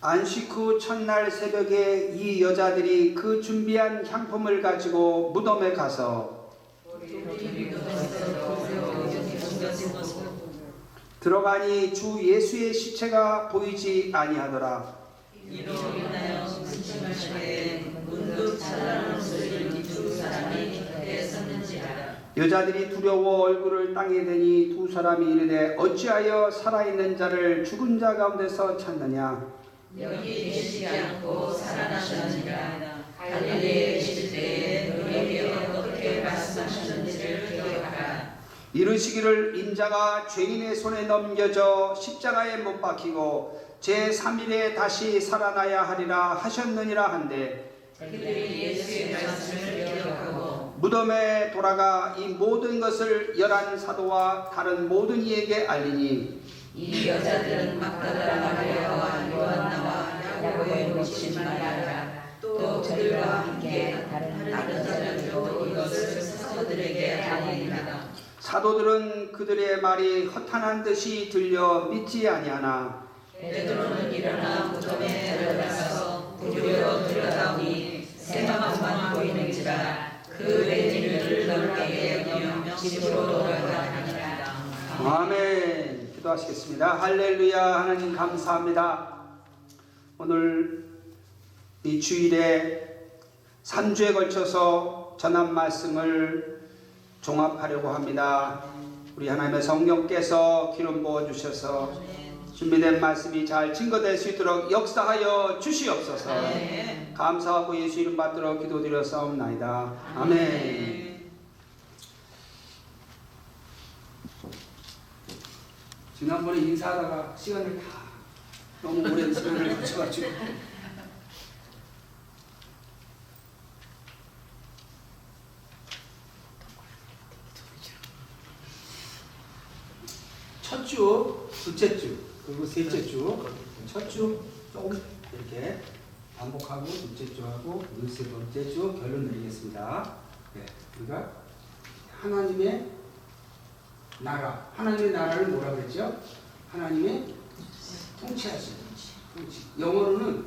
안식 후 첫날 새벽에 이 여자들이 그 준비한 향품을 가지고 무덤에 가서 들어가니 주 예수의 시체가 보이지 아니하더라. 여자들이 두려워 얼굴을 땅에 대니 두 사람이 이르되 어찌하여 살아있는 자를 죽은 자 가운데서 찾느냐 여기 계시지 않고 살아나셨느니라. 갈릴리에 계실 때에 너희에게 어떻게 말씀하셨는지를 기억하라. 이르시기를 인자가 죄인의 손에 넘겨져 십자가에 못 박히고 제3일에 다시 살아나야 하리라 하셨느니라 한데 그들이 예수의 말씀을 기억하고 무덤에 돌아가 이 모든 것을 열한 사도와 다른 모든 이에게 알리니 이 여자들은 막다라 마리아와 요한나와 야고보의 모친 마리아라 또 그들과 함께 다른 여자들도 이것을 사도들에게 알리니라 사도들은 그들의 말이 허탄한 듯이 들려 믿지 아니하나 베드로는 일어나 무덤에 들어가서 부르려 들여다보니 새만만 보이는지라 그 레지를 넓게 여기며 집으로 돌아가니라 아멘. 기도하시겠습니다. 할렐루야. 하나님 감사합니다. 오늘 이 주일에 3주에 걸쳐서 전한 말씀을 종합하려고 합니다. 우리 하나님의 성령께서 기름 부어 주셔서 준비된 말씀이 잘 증거될 수 있도록 역사하여 주시옵소서. 감사하고 예수 이름 받들어 기도드려 싸움나이다. 아멘. 지난번에 인사하다가 시간을 다 너무 오랜 시간을 거쳐가지고 첫 주, 둘째 주, 그리고 셋째 주, 첫 주 조금 이렇게 반복하고 둘째 주하고 오늘 세 번째 주 결론 내리겠습니다. 네, 우리가 하나님의 나라, 하나님의 나라를 뭐라 그랬죠? 하나님의 통치하시는 통치. 영어로는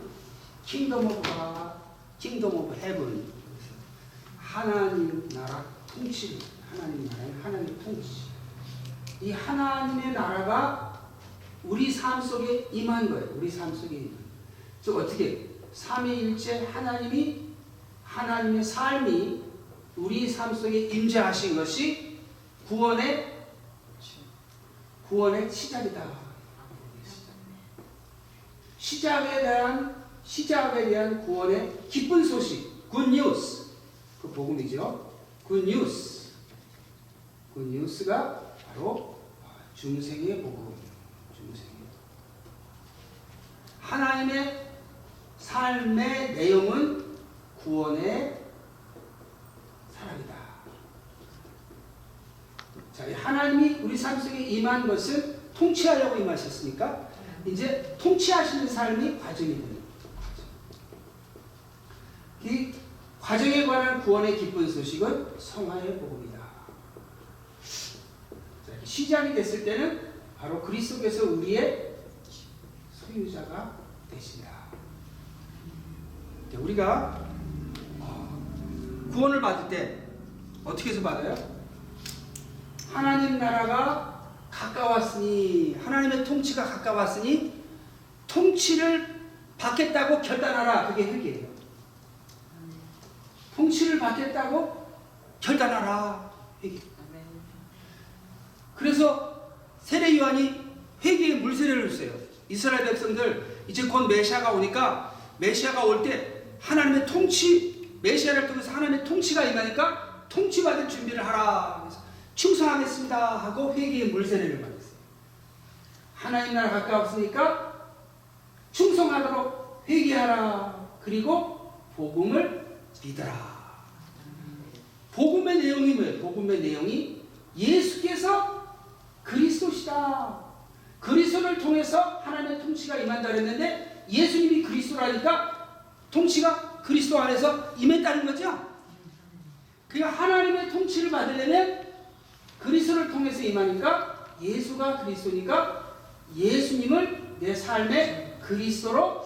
Kingdom of God, Kingdom of Heaven. 하나님 나라 통치, 하나님 나라의 하나님 통치. 이 하나님의 나라가 우리 삶 속에 임한 거예요. 우리 삶 속에 임한. 즉 어떻게 삼위일체 하나님이 하나님의 삶이 우리 삶 속에 임재하신 것이 구원의 구원의 시작이다. 시작에 대한 시작에 대한 구원의 기쁜 소식, good news. 그 복음이죠. Good news. Good news가 바로 중생의 복음. 중생의 하나님의 삶의 내용은 구원의 사랑이다. 자, 이 하나님이 우리 삶 속에 임한 것은 통치하려고 임하셨으니까 이제 통치하시는 삶이 과정이 거죠. 이 과정에 관한 구원의 기쁜 소식은 성화의 복음이다. 자, 시작이 됐을 때는 바로 그리스도께서 우리의 소유자가 되신다. 자, 우리가 어, 구원을 받을 때 어떻게 해서 받아요? 하나님 나라가 가까웠으니 하나님의 통치가 가까웠으니 통치를 받겠다고 결단하라 그게 회개예요. 통치를 받겠다고 결단하라 회개. 그래서 세례 요한이 회개의 물세례를 줬어요. 이스라엘 백성들 이제 곧 메시아가 오니까 메시아가 올 때 하나님의 통치 메시아를 통해서 하나님의 통치가 임하니까 통치받을 준비를 하라. 충성하겠습니다 하고 회개의 물세례를 받았어요. 하나님 나라 가까웠으니까 충성하도록 회개하라. 그리고 복음을 믿어라. 복음의 내용이 뭐예요? 복음의 내용이 예수께서 그리스도시다. 그리스도를 통해서 하나님의 통치가 임한다 그랬는데 예수님이 그리스도라니까 통치가 그리스도 안에서 임했다는 거죠. 그러니까 하나님의 통치를 받으려면 그리스도를 통해서 임하니까 예수가 그리스도니까 예수님을 내 삶의 그리스도로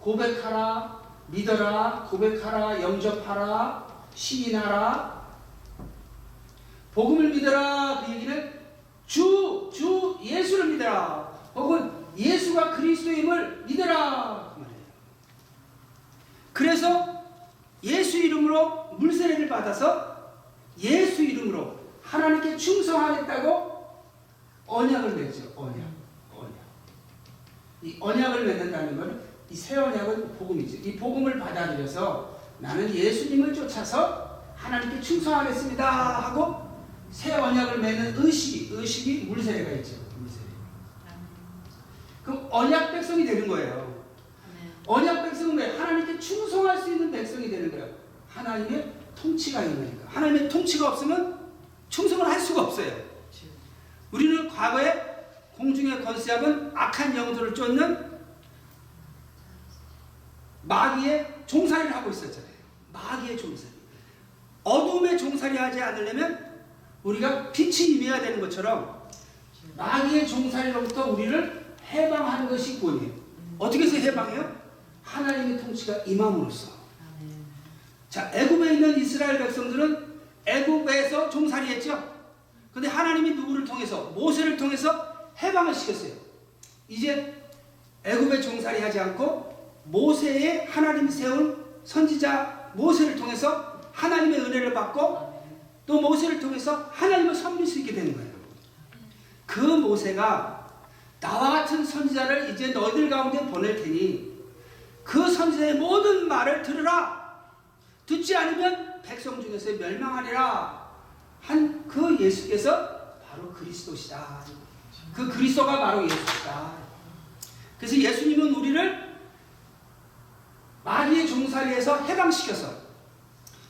고백하라, 믿어라, 고백하라, 영접하라, 시인하라. 복음을 믿어라. 그 얘기는 주, 주 예수를 믿어라. 혹은 예수가 그리스도임을 믿어라. 그 말이에요. 그래서 예수 이름으로 물세례를 받아서 예수 이름으로 하나님께 충성하겠다고 언약을 맺죠. 언약. 언약. 이 언약을 맺는다는 것은 이새 언약은 복음이죠. 이 복음을 받아들여서 나는 예수님을 쫓아서 하나님께 충성하겠습니다 하고 새 언약을 맺는 의식이 의식이 물세례가 있죠. 물세례. 그럼 언약 백성이 되는 거예요. 언약 백성은 왜? 하나님께 충성할 수 있는 백성이 되는 거예요. 하나님의 통치가 있는 거니까. 하나님의 통치가 없으면 충성을 할 수가 없어요. 우리는 과거에 공중의 권세압은 악한 영들을 쫓는 마귀의 종살이를 하고 있었잖아요. 마귀의 종살이. 어둠의 종살이 하지 않으려면 우리가 빛이 임해야 되는 것처럼 마귀의 종살이로부터 우리를 해방하는 것이 구원이에요. 어떻게 해서 해방해요? 하나님의 통치가 임함으로써. 자, 애굽에 있는 이스라엘 백성들은 애굽에서 종살이했죠. 근데 하나님이 누구를 통해서 모세를 통해서 해방을 시켰어요. 이제 애굽의 종살이 하지 않고 모세의 하나님이 세운 선지자 모세를 통해서 하나님의 은혜를 받고 또 모세를 통해서 하나님을 섬길 수 있게 되는 거예요. 그 모세가 나와 같은 선지자를 이제 너희들 가운데 보낼 테니 그 선지자의 모든 말을 들으라. 듣지 않으면 백성 중에서 멸망하리라. 한 그 예수께서 바로 그리스도시다. 그 그리스도가 바로 예수시다. 그래서 예수님은 우리를 마귀의 종살이에서 해방시켜서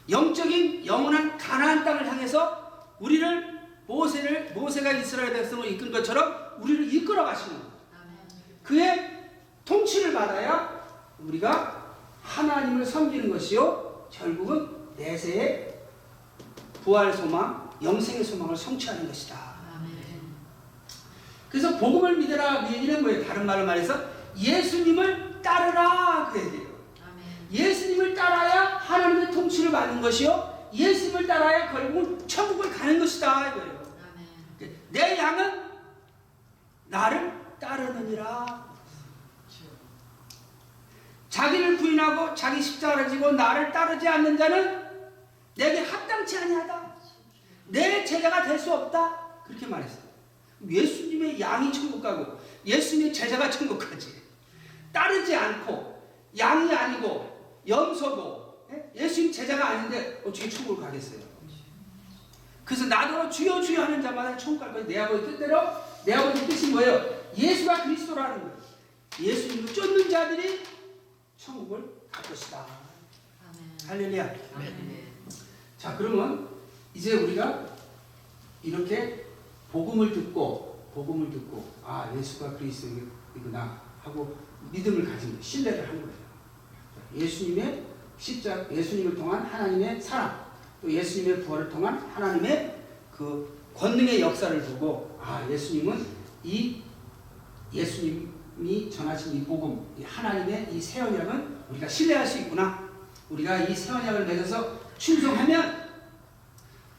영적인 영원한 가나안 땅을 향해서 우리를 모세를 모세가 이스라엘 백성을 이끈 것처럼 우리를 이끌어 가시는. 그의 통치를 받아야 우리가 하나님을 섬기는 것이요 결국은 내세의 부활 소망, 영생의 소망을 성취하는 것이다. 그래서 복음을 믿으라 그 얘기는 뭐예요? 다른 말로 말해서 예수님을 따르라 그 얘기예요. 예수님을 따라야 하나님의 통치를 받는 것이요 예수님을 따라야 결국은 천국을 가는 것이다 이거예요. 내 양은 나를 따르느니라. 자기를 부인하고 자기 십자가를 지고 나를 따르지 않는 자는 내게 합당치 아니하다. 내 제자가 될 수 없다. 그렇게 말했어요. 예수님의 양이 천국 가고 예수님의 제자가 천국 가지. 따르지 않고 양이 아니고 염소고 예? 예수님 제자가 아닌데 어떻게 천국을 가겠어요? 그래서 나더러 주여 주여 하는 자마다 천국 갈 거예요. 내 아버지 뜻대로 내 아버지 뜻이 뭐예요? 예수가 그리스도라는 거예요. 예수님을 쫓는 자들이 천국을 갈 것이다. 할렐루야. 자 그러면 이제 우리가 이렇게 복음을 듣고 복음을 듣고 아 예수가 그리스도이구나 하고 믿음을 가진 거예요. 신뢰를 하는 거예요. 예수님의 십자 예수님을 통한 하나님의 사랑 또 예수님의 부활을 통한 하나님의 그 권능의 역사를 보고 아 예수님은 이 예수님이 전하신 이 복음 이 하나님의 이 새 언약은 우리가 신뢰할 수 있구나 우리가 이 새 언약을 맺어서 충성하면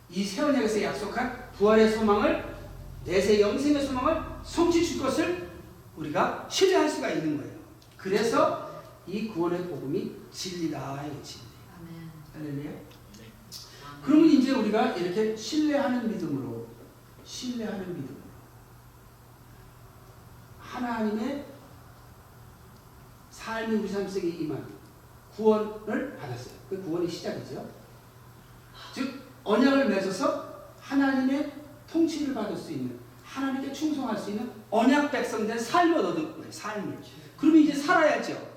이새 언약에서 약속한 부활의 소망을 내세 영생의 소망을 성취 줄 것을 우리가 신뢰할 수가 있는 거예요. 그래서 이 구원의 복음이 진리다 진리. 할렐루야. 그러면 이제 우리가 이렇게 신뢰하는 믿음으로 신뢰하는 믿음으로 하나님의 삶이 우리 삶 속에 임한 구원을 받았어요. 그 구원의 시작이죠. 즉 언약을 맺어서 하나님의 통치를 받을 수 있는 하나님께 충성할 수 있는 언약 백성된 삶을 얻은 거예요. 삶을. 그러면 이제 살아야죠.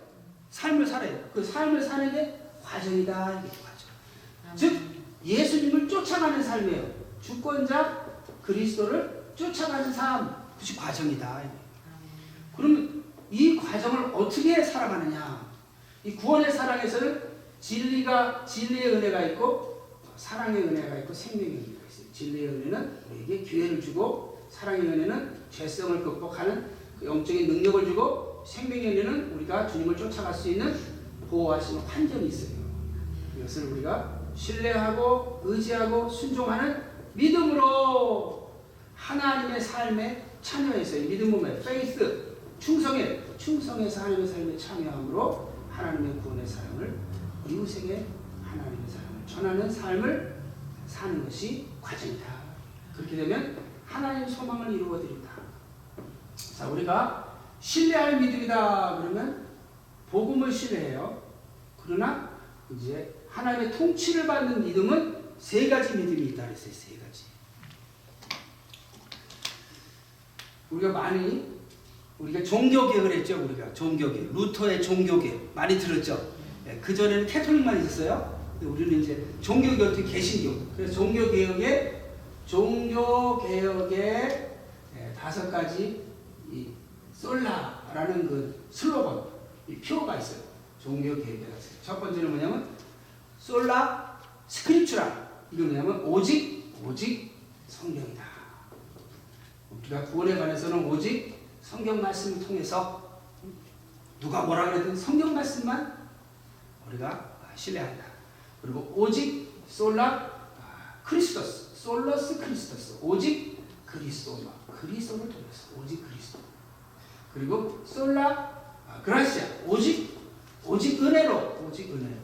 삶을 살아야 돼요. 그 삶을 사는 게 과정이다. 이게 과정. 즉 예수님을 쫓아가는 삶이에요. 주권자 그리스도를 쫓아가는 삶. 그것이 과정이다. 그러면 이 과정을 어떻게 살아가느냐? 이 구원의 사랑에서는 진리가 진리의 은혜가 있고 사랑의 은혜가 있고 생명의 은혜가 있어요. 진리의 은혜는 우리에게 기회를 주고 사랑의 은혜는 죄성을 극복하는 그 영적인 능력을 주고 생명연에는 우리가 주님을 쫓아갈 수 있는 보호하시는 환경이 있어요. 이것을 우리가 신뢰하고 의지하고 순종하는 믿음으로 하나님의 삶에 참여해서 이 믿음의 faith 충성에 충성해서 하나님의 삶에 참여함으로 하나님의 구원의 사랑을 이웃에게 전하는 삶을 사는 것이 과정이다. 그렇게 되면 하나님 소망을 이루어 드린다. 자, 우리가 신뢰할 믿음이다 그러면 복음을 신뢰해요. 그러나 이제 하나님의 통치를 받는 믿음은 세 가지 믿음이 있다 그랬어요. 세 가지. 우리가 많이 우리가 종교개혁을 했죠. 우리가 종교개혁. 루터의 종교개혁 많이 들었죠. 그 전에는 캐톨릭만 있었어요. 근데 우리는 이제 종교개혁 개신교. 그래서 종교개혁의 종교개혁의 예, 다섯 가지 이 솔라라는 그 슬로건, 이 표가 있어요. 종교개혁에 첫 번째는 뭐냐면 솔라 스크립추라. 이거 뭐냐면 오직 오직 성경이다. 우리가 구원에 관해서는 오직 성경 말씀을 통해서 누가 뭐라 그래도 성경 말씀만 우리가 신뢰한다. 그리고 오직 sola Christus, solus Christus, 오직 그리스도만 그리스도를 통해서 오직 그리스도. 그리고 sola gratia, 오직 오직 은혜로, 오직 은혜로.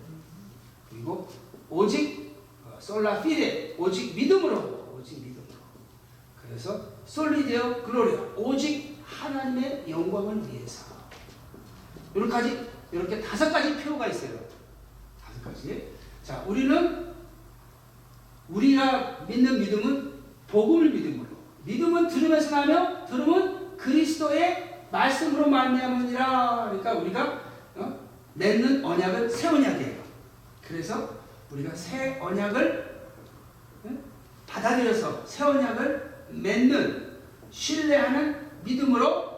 그리고 오직 어, sola fide, 오직 믿음으로, 오직 믿음으로. 그래서 soli Deo gloria, 오직 하나님의 영광을 위해서. 이렇게 이렇게 다섯 가지 표가 있어요. 다섯 가지. 자, 우리는 우리가 믿는 믿음은 복음을 믿음으로. 믿음은 들으면서 나며 들음은 그리스도의 말씀으로 말미암으니라. 그러니까 우리가 어? 맺는 언약은 새 언약이에요. 그래서 우리가 새 언약을 어? 받아들여서 새 언약을 맺는 신뢰하는 믿음으로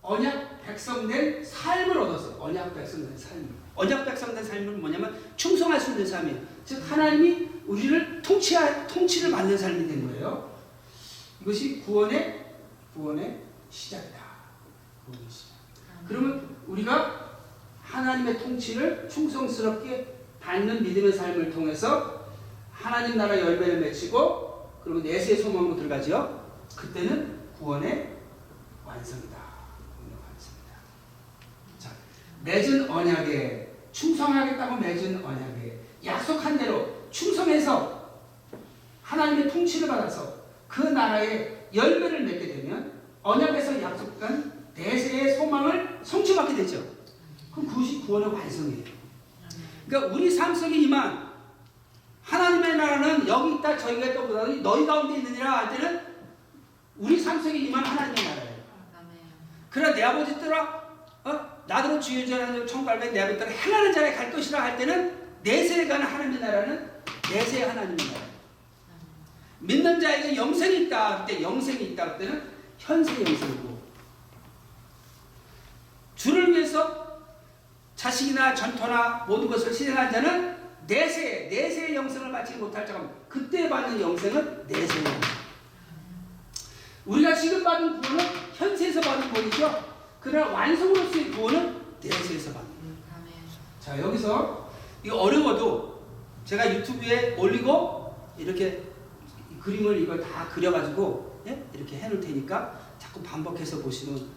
언약 백성된 삶을 얻어서 언약 백성된 삶. 언약 백성된 삶은 뭐냐면 충성할 수 있는 삶이에요. 즉 하나님이 우리를 통치할 통치를 받는 삶이 된 거예요. 이것이 구원의 구원의 시작이다. 구원의 시작. 그러면 우리가 하나님의 통치를 충성스럽게 받는 믿음의 삶을 통해서 하나님 나라 열매를 맺히고 그리고 내세의 소망으로 들어가죠. 그때는 구원의 완성이다. 완성이다. 자, 맺은 언약에 충성하겠다고 맺은 언약에 약속한 대로 충성해서 하나님의 통치를 받아서 그 나라의 열매를 맺게 되면 언약에서 약속한 내세의 소망을 성취받게 되죠. 그럼 그것이 구원의 완성이에요. 그러니까 우리 삶 속에 임한 하나님의 나라는 여기 있다 저기가 있다 보다는 너희 가운데 있느니라 할 때는 우리 삶 속에 임한 하나님의 나라예요. 그러나 내 아버지 어? 나더러 주의 전하는 청갈배 내 아버지 때라 행하는 자에 갈 것이라 할 때는 내세에 가는 하나님의 나라는 내세의 하나님의 나라. 믿는 자에게 영생이 있다 그때 영생이 있다 그때는 현세 영생이고 주를 위해서 자식이나 전토나 모든 것을 실행한 자는 내세 내세의 영생을 받지 못할 자가 그때 받는 영생은 영생. 우리가 지금 받은 구원은 현세에서 받은 구원이죠. 그러나 완성으로서의 구원은 내세에서 받는 거예요. 자 여기서 이거 어려워도 제가 유튜브에 올리고 이렇게 그림을 이걸 다 그려가지고 예? 이렇게 해놓을 테니까 자꾸 반복해서 보시면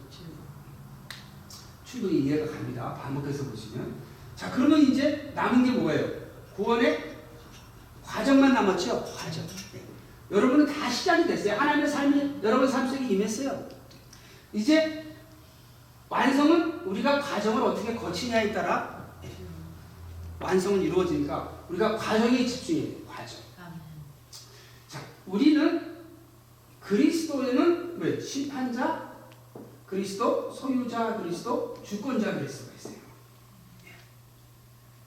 충분히 이해가 갑니다. 반복해서 보시면 자 그러면 이제 남은 게 뭐예요? 구원의 과정만 남았죠. 과정. 네. 여러분은 다 시작이 됐어요. 하나님의 삶이 여러분 삶 속에 임했어요. 이제 완성은 우리가 과정을 어떻게 거치냐에 따라 완성은 이루어지니까 우리가 과정에 집중해야 돼요. 과정. 자, 우리는 그리스도에는 왜 심판자, 그리스도, 소유자, 그리스도, 주권자 그리스도가 있어요. 예.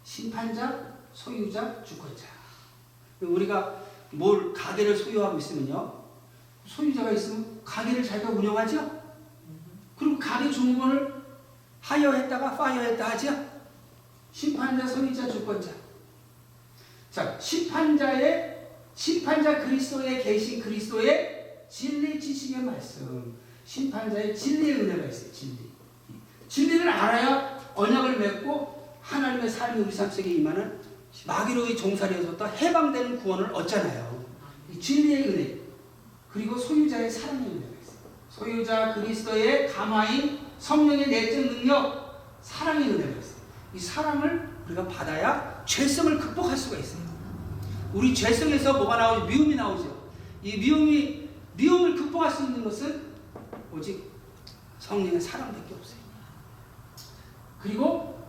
심판자, 소유자, 주권자. 우리가 뭘 가게를 소유하고 있으면요, 소유자가 있으면 가게를 자기가 운영하죠. 그리고 가게 주문을 하여했다가 파이어했다 하죠. 심판자, 소유자, 주권자. 자, 심판자의 심판자 그리스도에 계신 그리스도의 진리 지식의 말씀. 심판자의 진리의 은혜가 있어요. 진리. 진리를 알아야 언약을 맺고 하나님의 삶이 우리 삶 속에 임하는 마귀로의 종살이에서부터 해방되는 구원을 얻잖아요. 이 진리의 은혜 그리고 소유자의 사랑의 있어요. 소유자 그리스도의 감화인 성령의 내적 능력 사랑의 은혜가 있어요. 이 사랑을 우리가 받아야 죄성을 극복할 수가 있어요. 우리 죄성에서 뭐가 나오죠? 미움이 나오죠. 이 미움이 미움을 극복할 수 있는 것은 오직 성령의 사랑밖에 없어요. 그리고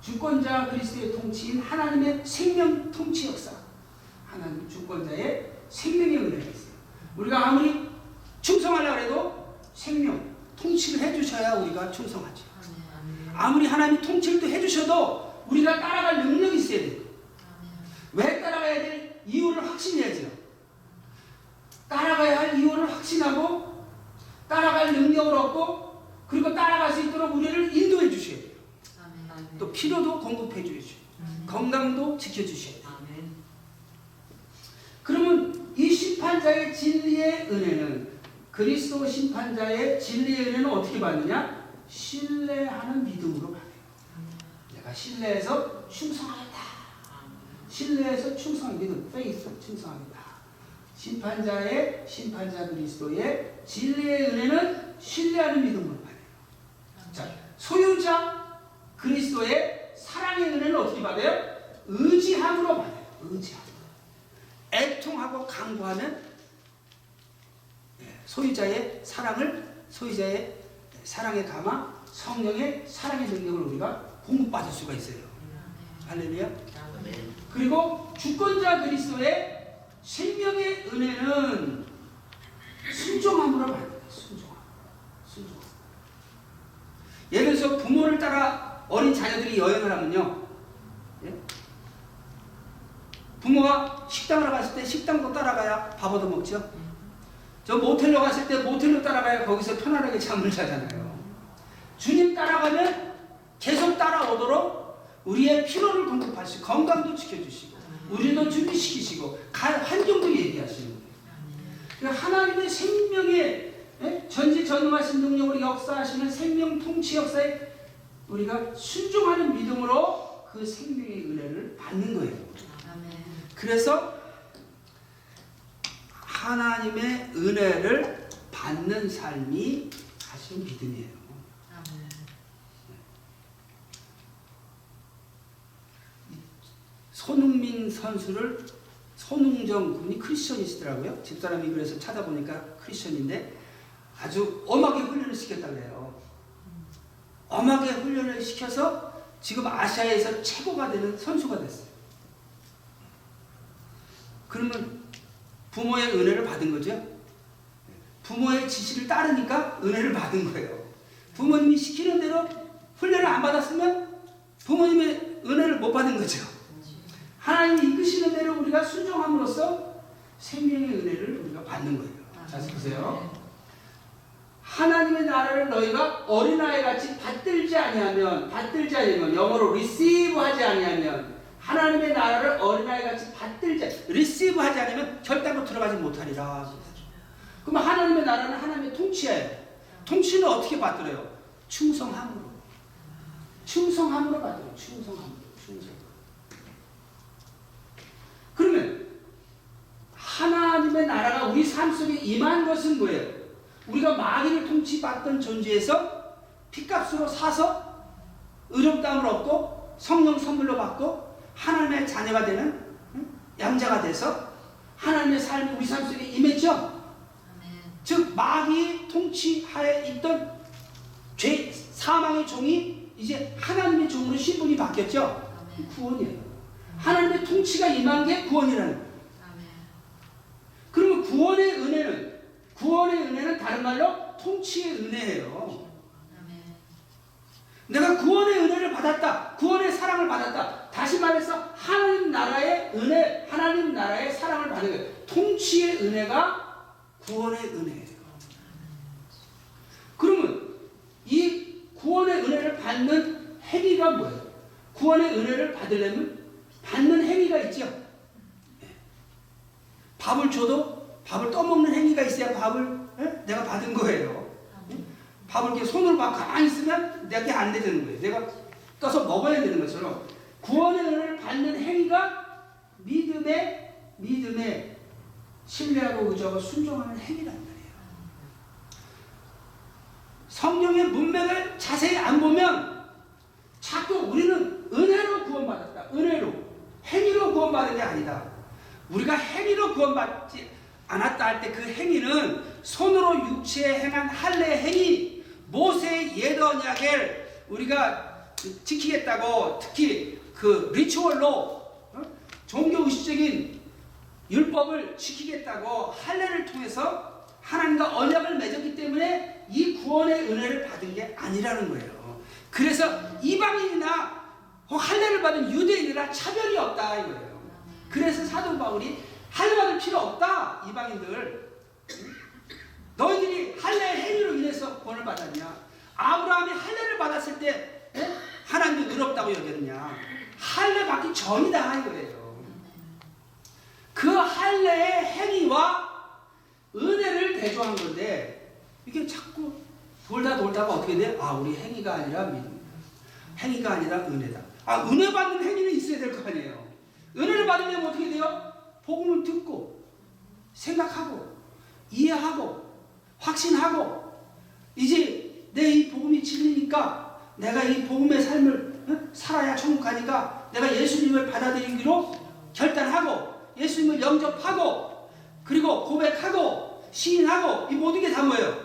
주권자 그리스도의 통치인 하나님의 생명 통치 역사. 하나님 주권자의 생명의 은혜가 있어요. 우리가 아무리 충성하려고 해도 생명 통치를 해주셔야 우리가 충성하죠. 아무리 하나님이 통치를 또 해주셔도 우리가 따라갈 능력이 있어야 돼요. 왜 따라가야 될 이유를 확신해야죠. 따라가야 할 이유를 확신하고 따라갈 능력을 얻고 그리고 따라갈 수 있도록 우리를 인도해 주셔야 돼요. 또 필요도 공급해 주셔야 돼요. 건강도 지켜주셔야 돼요. 그러면 이 심판자의 진리의 은혜는 그리스도 심판자의 진리의 은혜는 어떻게 받느냐? 신뢰하는 믿음으로 받아요. 내가 신뢰해서 충성하겠다. 신뢰해서 충성 믿음, faith 충성하겠다. 심판자의 심판자 그리스도의 진리의 은혜는 신뢰하는 믿음으로 받아요. 자, 소유자 그리스도의 사랑의 은혜는 어떻게 받아요? 의지함으로 받아요. 의지함. 애통하고 강구하는 예, 소유자의 사랑을 소유자의 사랑의 감화 성령의 사랑의 능력을 우리가 공급받을 수가 있어요. 할렐루야. 그리고 주권자 그리스도의 생명의 은혜는 순종함으로 받아요. 순종함. 순종함. 예를 들어서 부모를 따라 어린 자녀들이 여행을 하면요. 예? 부모가 식당을 갔을 때 식당도 따라가야 밥 얻어 먹죠. 저 모텔로 갔을 때 모텔로 따라가야 거기서 편안하게 잠을 자잖아요. 주님 따라가면 계속 따라오도록 우리의 피로를 수, 건강도 지켜주시고, 우리도 준비시키시고, 가- 환경도 얘기하시는 거예요. 그러니까 하나님의 생명의 예? 전지전능하신 능력으로 역사하시는 생명 통치 역사에 우리가 순종하는 믿음으로 그 생명의 은혜를 받는 거예요. 그래서 하나님의 은혜를 받는 삶이 사실 믿음이에요. 손흥민 선수를 손흥정 군이 크리스천이시더라고요. 집사람이 그래서 찾아보니까 크리스천인데 아주 엄하게 훈련을 시켰다 그래요. 엄하게 훈련을 시켜서 지금 아시아에서 최고가 되는 선수가 됐어요. 그러면 부모의 은혜를 받은 거죠. 부모의 지시를 따르니까 은혜를 받은 거예요. 부모님이 시키는 대로 훈련을 안 받았으면 부모님의 은혜를 못 받은 거죠. 하나님이 이끄시는 대로 우리가 순종함으로써 생명의 은혜를 우리가 받는 거예요. 자, 보세요. 하나님의 나라를 너희가 어린아이 같이 받들지 아니하면 받들지 아니하면 영어로 receive 하지 아니하면 하나님의 나라를 어린아이 같이 받들지 receive 하지 않으면 결단으로 들어가지 못하리라. 그럼 하나님의 나라는 하나님의 통치예요. 통치는 어떻게 받들어요? 충성함으로. 충성함으로 받들어요. 충성함으로. 충성. 그러면 하나님의 나라가 우리 삶 속에 임한 것은 뭐예요? 우리가 마귀를 통치받던 존재에서 피값으로 사서 의롭다함을 얻고 성령 선물로 받고 하나님의 자녀가 되는 응? 양자가 돼서 하나님의 삶이 우리 삶 속에 임했죠. 즉 마귀 통치하에 있던 죄 사망의 종이 이제 하나님의 종으로 신분이 바뀌었죠. 구원이에요. 하나님의 통치가 임한 게 구원이라는 거예요. 그러면 구원의 은혜는 구원의 은혜는 다른 말로 통치의 은혜예요. 내가 구원의 은혜를 받았다. 구원의 사랑을 받았다. 다시 말해서 하나님 나라의 은혜, 하나님 나라의 사랑을 받는 거예요. 통치의 은혜가 구원의 은혜예요. 그러면 이 구원의 은혜를 받는 행위가 뭐예요? 구원의 은혜를 받으려면 받는 행위가 있죠. 예. 밥을 줘도 밥을 떠먹는 행위가 있어야 밥을 예? 내가 받은 거예요. 예? 밥을 이렇게 손으로 막 가만히 있으면 내게 안 되는 거예요. 내가 떠서 먹어야 되는 것처럼 구원의 은혜를 받는 행위가 믿음의 믿음의 신뢰하고 의지하고 순종하는 행위란 말이에요. 성령의 문맥을 자세히 안 보면 자꾸 우리는 은혜로 구원받았다. 은혜로 행위로 구원받은 게 아니다. 우리가 행위로 구원받지 않았다 할 때 그 행위는 손으로 육체에 행한 할례 행위, 모세의 옛 언약을 우리가 지키겠다고 특히 그 리추얼로 어? 종교 의식적인 율법을 지키겠다고 할례를 통해서 하나님과 언약을 맺었기 때문에 이 구원의 은혜를 받은 게 아니라는 거예요. 그래서 이방인이나 혹 할례를 받은 유대인이나 차별이 없다 이거예요. 그래서 사도 바울이 할례 받을 필요 없다 이방인들. 너희들이 할례 행위로 인해서 구원을 받았냐? 아브라함이 할례를 받았을 때 에? 하나님이 의롭다고 여겼냐? 할례 받기 전이다 이거예요. 그 할례의 행위와 은혜를 대조한 건데 이게 자꾸 돌다 돌다가 어떻게 돼? 아 우리 행위가 아니라 믿음. 행위가 아니라 은혜다. 아 은혜 받는 행위는 있어야 될 거 아니에요. 은혜를 받으려면 어떻게 돼요? 복음을 듣고 생각하고 이해하고 확신하고 이제 내 이 복음이 진리니까 내가 이 복음의 삶을 어? 살아야 천국 가니까 내가 예수님을 받아들이기로 결단하고 예수님을 영접하고 그리고 고백하고 시인하고 이 모든 게 다 뭐예요?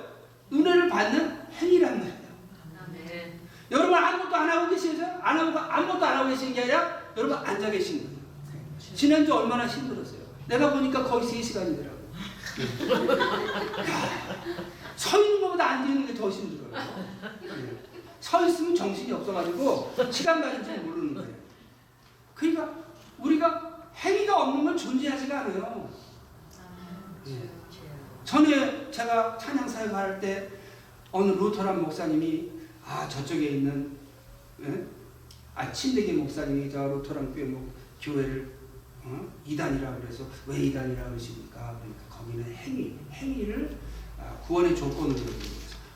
은혜를 받는 행위란 말이에요. 여러분 아무것도 안 하고 계시죠? 안 하고 아무것도 안 하고 계시는 게 아니라 여러분 앉아 계신 거예요. 지난주 얼마나 힘들었어요. 내가 보니까 거의 3시간이더라고. 서 있는 것보다 앉아 있는 게 더 힘들어요. 예. 서 있으면 정신이 없어가지고 시간 가는 줄 모르는 거예요. 그러니까 우리가 행위가 없는 건 존재하지가 않아요. 예. 전에 제가 찬양 사역 할 때 어느 루터란 목사님이 아 저쪽에 있는 예? 아 친대계 목사님이 저 루터란 교회 목 교회를 어? 이단이라고 그래서 왜 이단이라고 그러십니까? 그러니까 거기는 행위 행위를 아, 구원의 조건으로.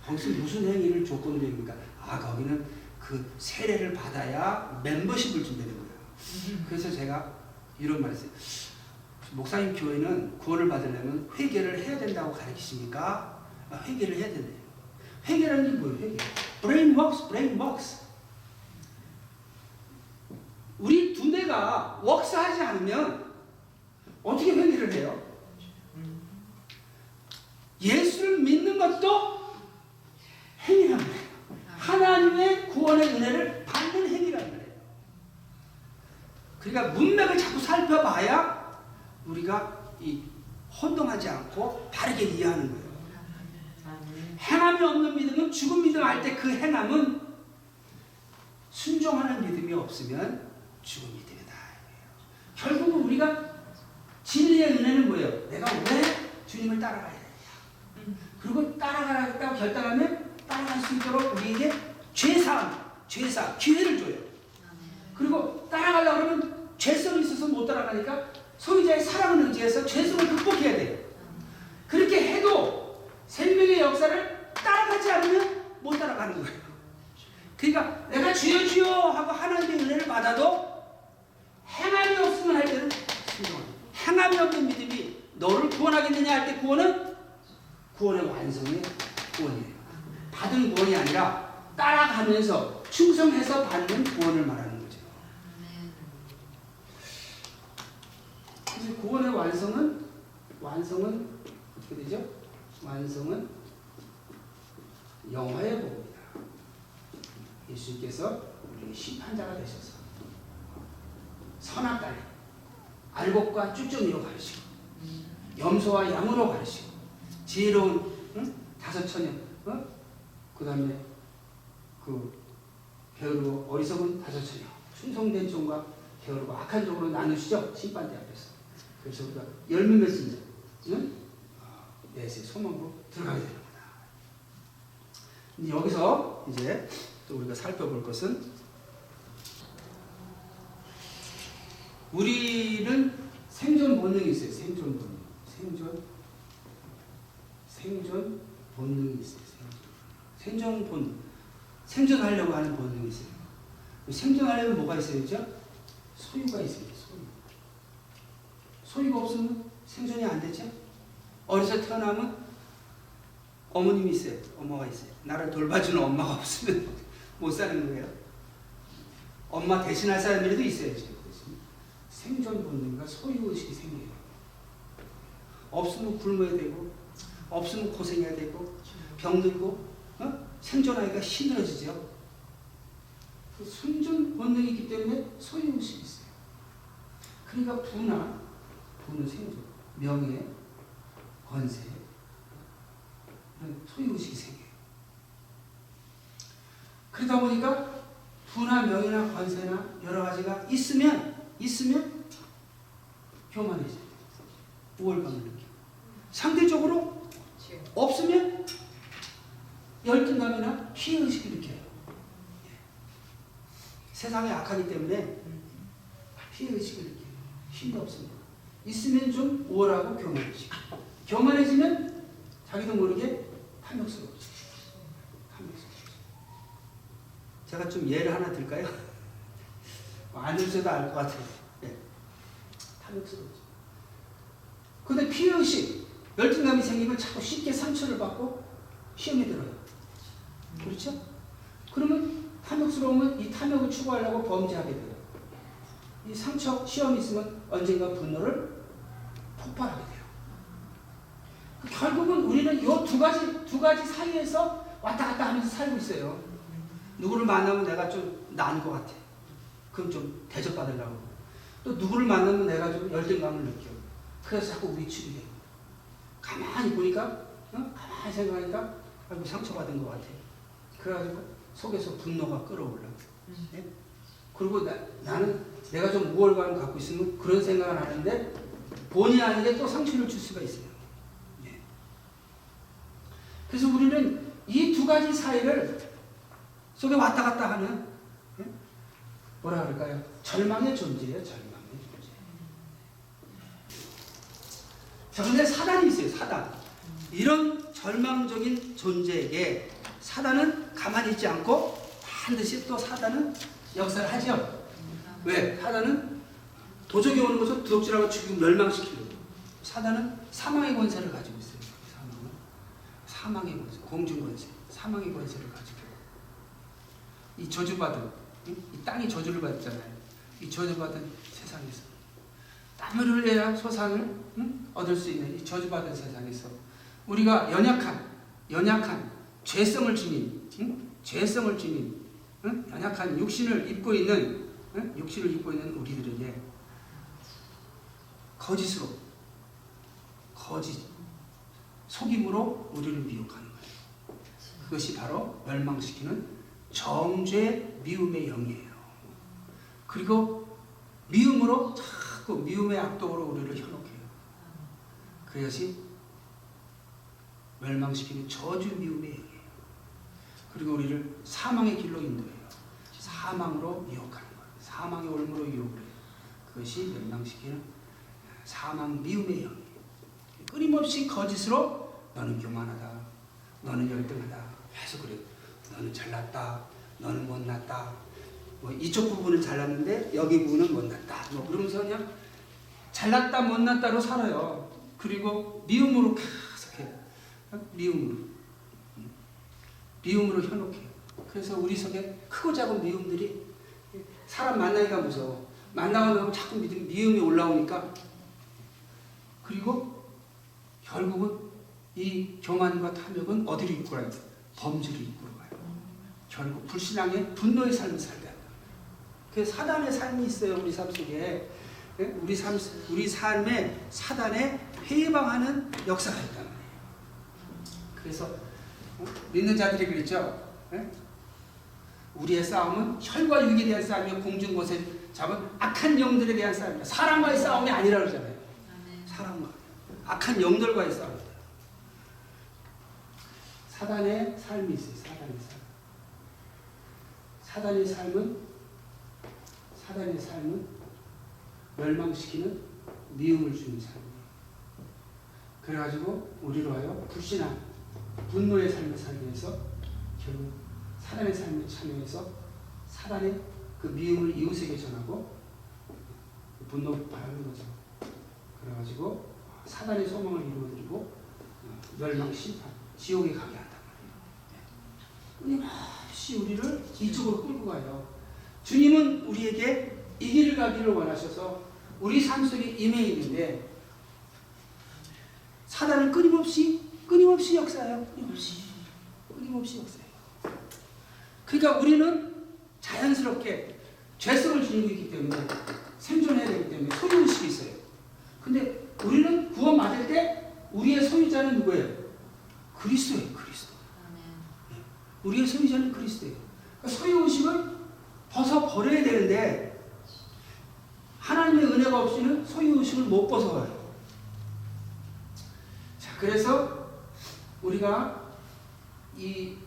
거기서 무슨 행위를 조건으로 여깁니까? 아 거기는 그 세례를 받아야 멤버십을 준다는 거예요. 그래서 제가 이런 말했어요. 목사님 교회는 구원을 받으려면 회개를 해야 된다고 가르치십니까? 아, 회개를 해야 된대요. 회개라는 게 뭐예요? 회개. brain works, brain works. 우리 두뇌가 웍스 하지 않으면 어떻게 회개를 해요? 예수를 믿는 것도 행위란 말이에요. 하나님의 구원의 은혜를 받는 행위란 말이에요. 그러니까 문맥을 자꾸 살펴봐야 우리가 이 혼동하지 않고 바르게 이해하는 거예요. 행함이 없는 믿음은 죽은 믿음 할 때 그 행함은 순종하는 믿음이 없으면 죽은 믿음이다. 결국은 우리가 진리의 은혜는 뭐예요? 내가 왜 주님을 따라가야 되냐? 그리고 따라가겠다고 결단하면 따라갈 수 있도록 우리에게 죄사함, 죄사, 기회를 줘요. 그리고 따라가려고 그러면 죄성이 있어서 못 따라가니까 소유자의 사랑을 의지해서 죄성을 극복해야 돼요. 그렇게 해도 생명의 역사를 따라가지 않으면 못 따라가는 거예요. 그러니까 내가 주여 주여 하고 하나님의 은혜를 받아도 행함이 없으면 할 때는 순종합니다. 행함이 없는 믿음이 너를 구원하겠느냐 할 때 구원은 구원의 완성의 구원이에요. 받은 구원이 아니라 따라가면서 충성해서 받는 구원을 말하는 거죠. 그래서 구원의 완성은 완성은 어떻게 되죠? 완성은 영화의 복입니다. 예수님께서 우리 심판자가 되셔서 선악간에 알곡과 쭈쭈미로 가르시고 염소와 양으로 가르시고 지혜로운 응? 다섯 처녀 어? 그 다음에 그 게으르고 어리석은 다섯 처녀 충성된 종과 게으르고 악한 종으로 나누시죠 심판대 앞에서 그래서 우리가 열매 맺은 자 응? 아, 내세 소망으로 들어가게 되는 거다 여기서 이제 또 우리가 살펴볼 것은 우리는 생존 본능이 있어요. 생존 본능. 생존 생존 본능이 있어요. 생존. 본 생존하려고 하는 본능이 있어요. 생존하려면 뭐가 있어야죠? 소유가 있어요. 소유. 소유가 없으면 생존이 안 되죠. 어려서 태어나면 어머님이 있어요. 엄마가 있어요. 나를 돌봐주는 엄마가 없으면 못 사는 거예요. 엄마 대신할 사람이라도 있어야죠. 생존 본능과 소유 의식이 생겨요. 없으면 굶어야 되고, 없으면 고생해야 되고, 병들고, 어? 생존하기가 힘들어지죠. 그 생존 본능이 있기 때문에 소유 의식이 있어요. 그러니까 부나 부는 생존, 명예, 권세, 이런 소유 의식이 생겨요. 그러다 보니까 부나 명예나 권세나 여러 가지가 있으면 있으면 교만해져요. 우월감을 느껴. 상대적으로 없으면 열등감이나 피해의식을 느껴요. 예. 세상이 악하기 때문에 피해의식을 느껴요. 힘도 없습니다. 있으면 좀 우월하고 교만해지고 교만해지면 자기도 모르게 탐욕스러워지고 탐욕스러워지고 제가 좀 예를 하나 들까요? 안 들어도 알 것 같아요. 예. 탐욕스러워지고 근데 피해의식, 열등감이 생기면 자꾸 쉽게 상처를 받고 시험에 들어요. 그렇죠? 그러면 탐욕스러우면 이 탐욕을 추구하려고 범죄하게 돼요. 이 상처, 시험이 있으면 언젠가 분노를 폭발하게 돼요. 그 결국은 우리는 이 두 가지, 두 가지 사이에서 왔다 갔다 하면서 살고 있어요. 누구를 만나면 내가 좀 나은 것 같아. 그럼 좀 대접받으려고. 또 누구를 만나면 내가 좀 열등감을 느껴. 그래서 자꾸 위축이 돼요. 가만히 보니까, 어? 가만히 생각하니까, 아이고, 상처받은 것 같아. 그래가지고 속에서 분노가 끌어올라. 예? 그리고 나, 나는 내가 좀 우월감을 갖고 있으면 그런 생각을 하는데 본의 아니게 또 상처를 줄 수가 있어요. 예. 그래서 우리는 이 두 가지 사이를 속에 왔다 갔다 하는 예? 뭐라 그럴까요? 절망의 존재예요. 절망의 존재. 자, 근데 사단이 있어요. 사단. 이런 절망적인 존재에게 사단은 가만히 있지 않고 반드시 또 사단은 역사를 하죠. 왜? 사단은 도적이 오는 것을 두둑질하고 죽이고 멸망시키려고. 사단은 사망의 권세를 가지고 있어요. 사망은 사망의 권세, 공중 권세, 사망의 권세를 가지고. 이 저주받은 응? 이 땅이 저주를 받잖아요. 이 저주받은 세상에서 땀을 흘려야 소상을 응? 얻을 수 있는 이 저주받은 세상에서 우리가 연약한 연약한 죄성을 지닌 응? 죄성을 지닌 응? 연약한 육신을 입고 있는 응? 육신을 입고 있는 우리들에게 거짓으로 거짓 속임으로 우리를 미혹하는 거예요. 그것이 바로 멸망시키는 정죄 미움의 영이에요. 그리고 미움으로 자꾸 미움의 악독으로 우리를 현혹해요. 그것이 멸망시키는 저주 미움의. 그리고 우리를 사망의 길로 인도해요. 사망으로 유혹하는 거예요. 사망의 올무로 유혹을 해요. 그것이 멸망시키는 사망 미움의 영이에요. 끊임없이 거짓으로 너는 교만하다. 너는 열등하다. 해서 그래. 너는 잘났다. 너는 못났다. 뭐 이쪽 부분은 잘났는데 여기 부분은 못났다. 뭐 그러면서 그냥 잘났다 못났다로 살아요. 그리고 미움으로 계속해요. 미움으로. 미움으로 현혹해요. 그래서 우리 속에 크고 작은 미움들이 사람 만나기가 무서워. 만나고 나면 자꾸 미움이 올라오니까 그리고 결국은 이 교만과 탐욕은 어디로 이끌어요? 범죄로 이끌어 가요. 결국 불신앙의 분노의 삶을 살게 한다. 그 사단의 삶이 있어요 우리 삶 속에. 예? 우리 삶 우리 삶에 사단에 회방하는 역사가 있단 말이에요. 그래서 어? 믿는 자들이 그랬죠. 예? 우리의 싸움은 혈과 육에 대한 싸움이요 공중 곳에 잡은 악한 영들에 대한 싸움이다. 사람과의 싸움이 아니라 그러잖아요. 사람과 악한 영들과의 싸움이다. 사단의 삶이 있어요. 사단의 삶. 사단의 삶은 사단의 삶은 멸망시키는 미움을 주는 삶이에요. 그래가지고 우리로 하여 불신한 분노의 삶을 위해서 결국 사단의 삶에 참여해서 사단의 그 미움을 이웃에게 전하고 분노 바라는 거죠. 그래가지고 사단의 소망을 이루어드리고 어, 멸망 심판 지옥에 가게 한단 말이에요. 끊임없이 우리를 이쪽으로 끌고 가요. 주님은 우리에게 이 길을 가기를 원하셔서 우리 삶 속에 임해 있는데 사단은 끊임없이 끊임없이 역사해요. 끊임없이 끊임없이 역사해요. 그러니까 우리는 자연스럽게 죄성을 지니고 있기 때문에 생존해야 되기 때문에 소유의식이 있어요. 근데 우리는 구원 받을 때 우리의 소유자는 누구예요? 그리스도예요. 그리스도. 우리의 소유자는 그리스도예요. 그러니까 소유의식을 벗어 버려야 되는데 하나님의 은혜가 없이는 소유의식을 못 벗어요. 자, 그래서 우리가 이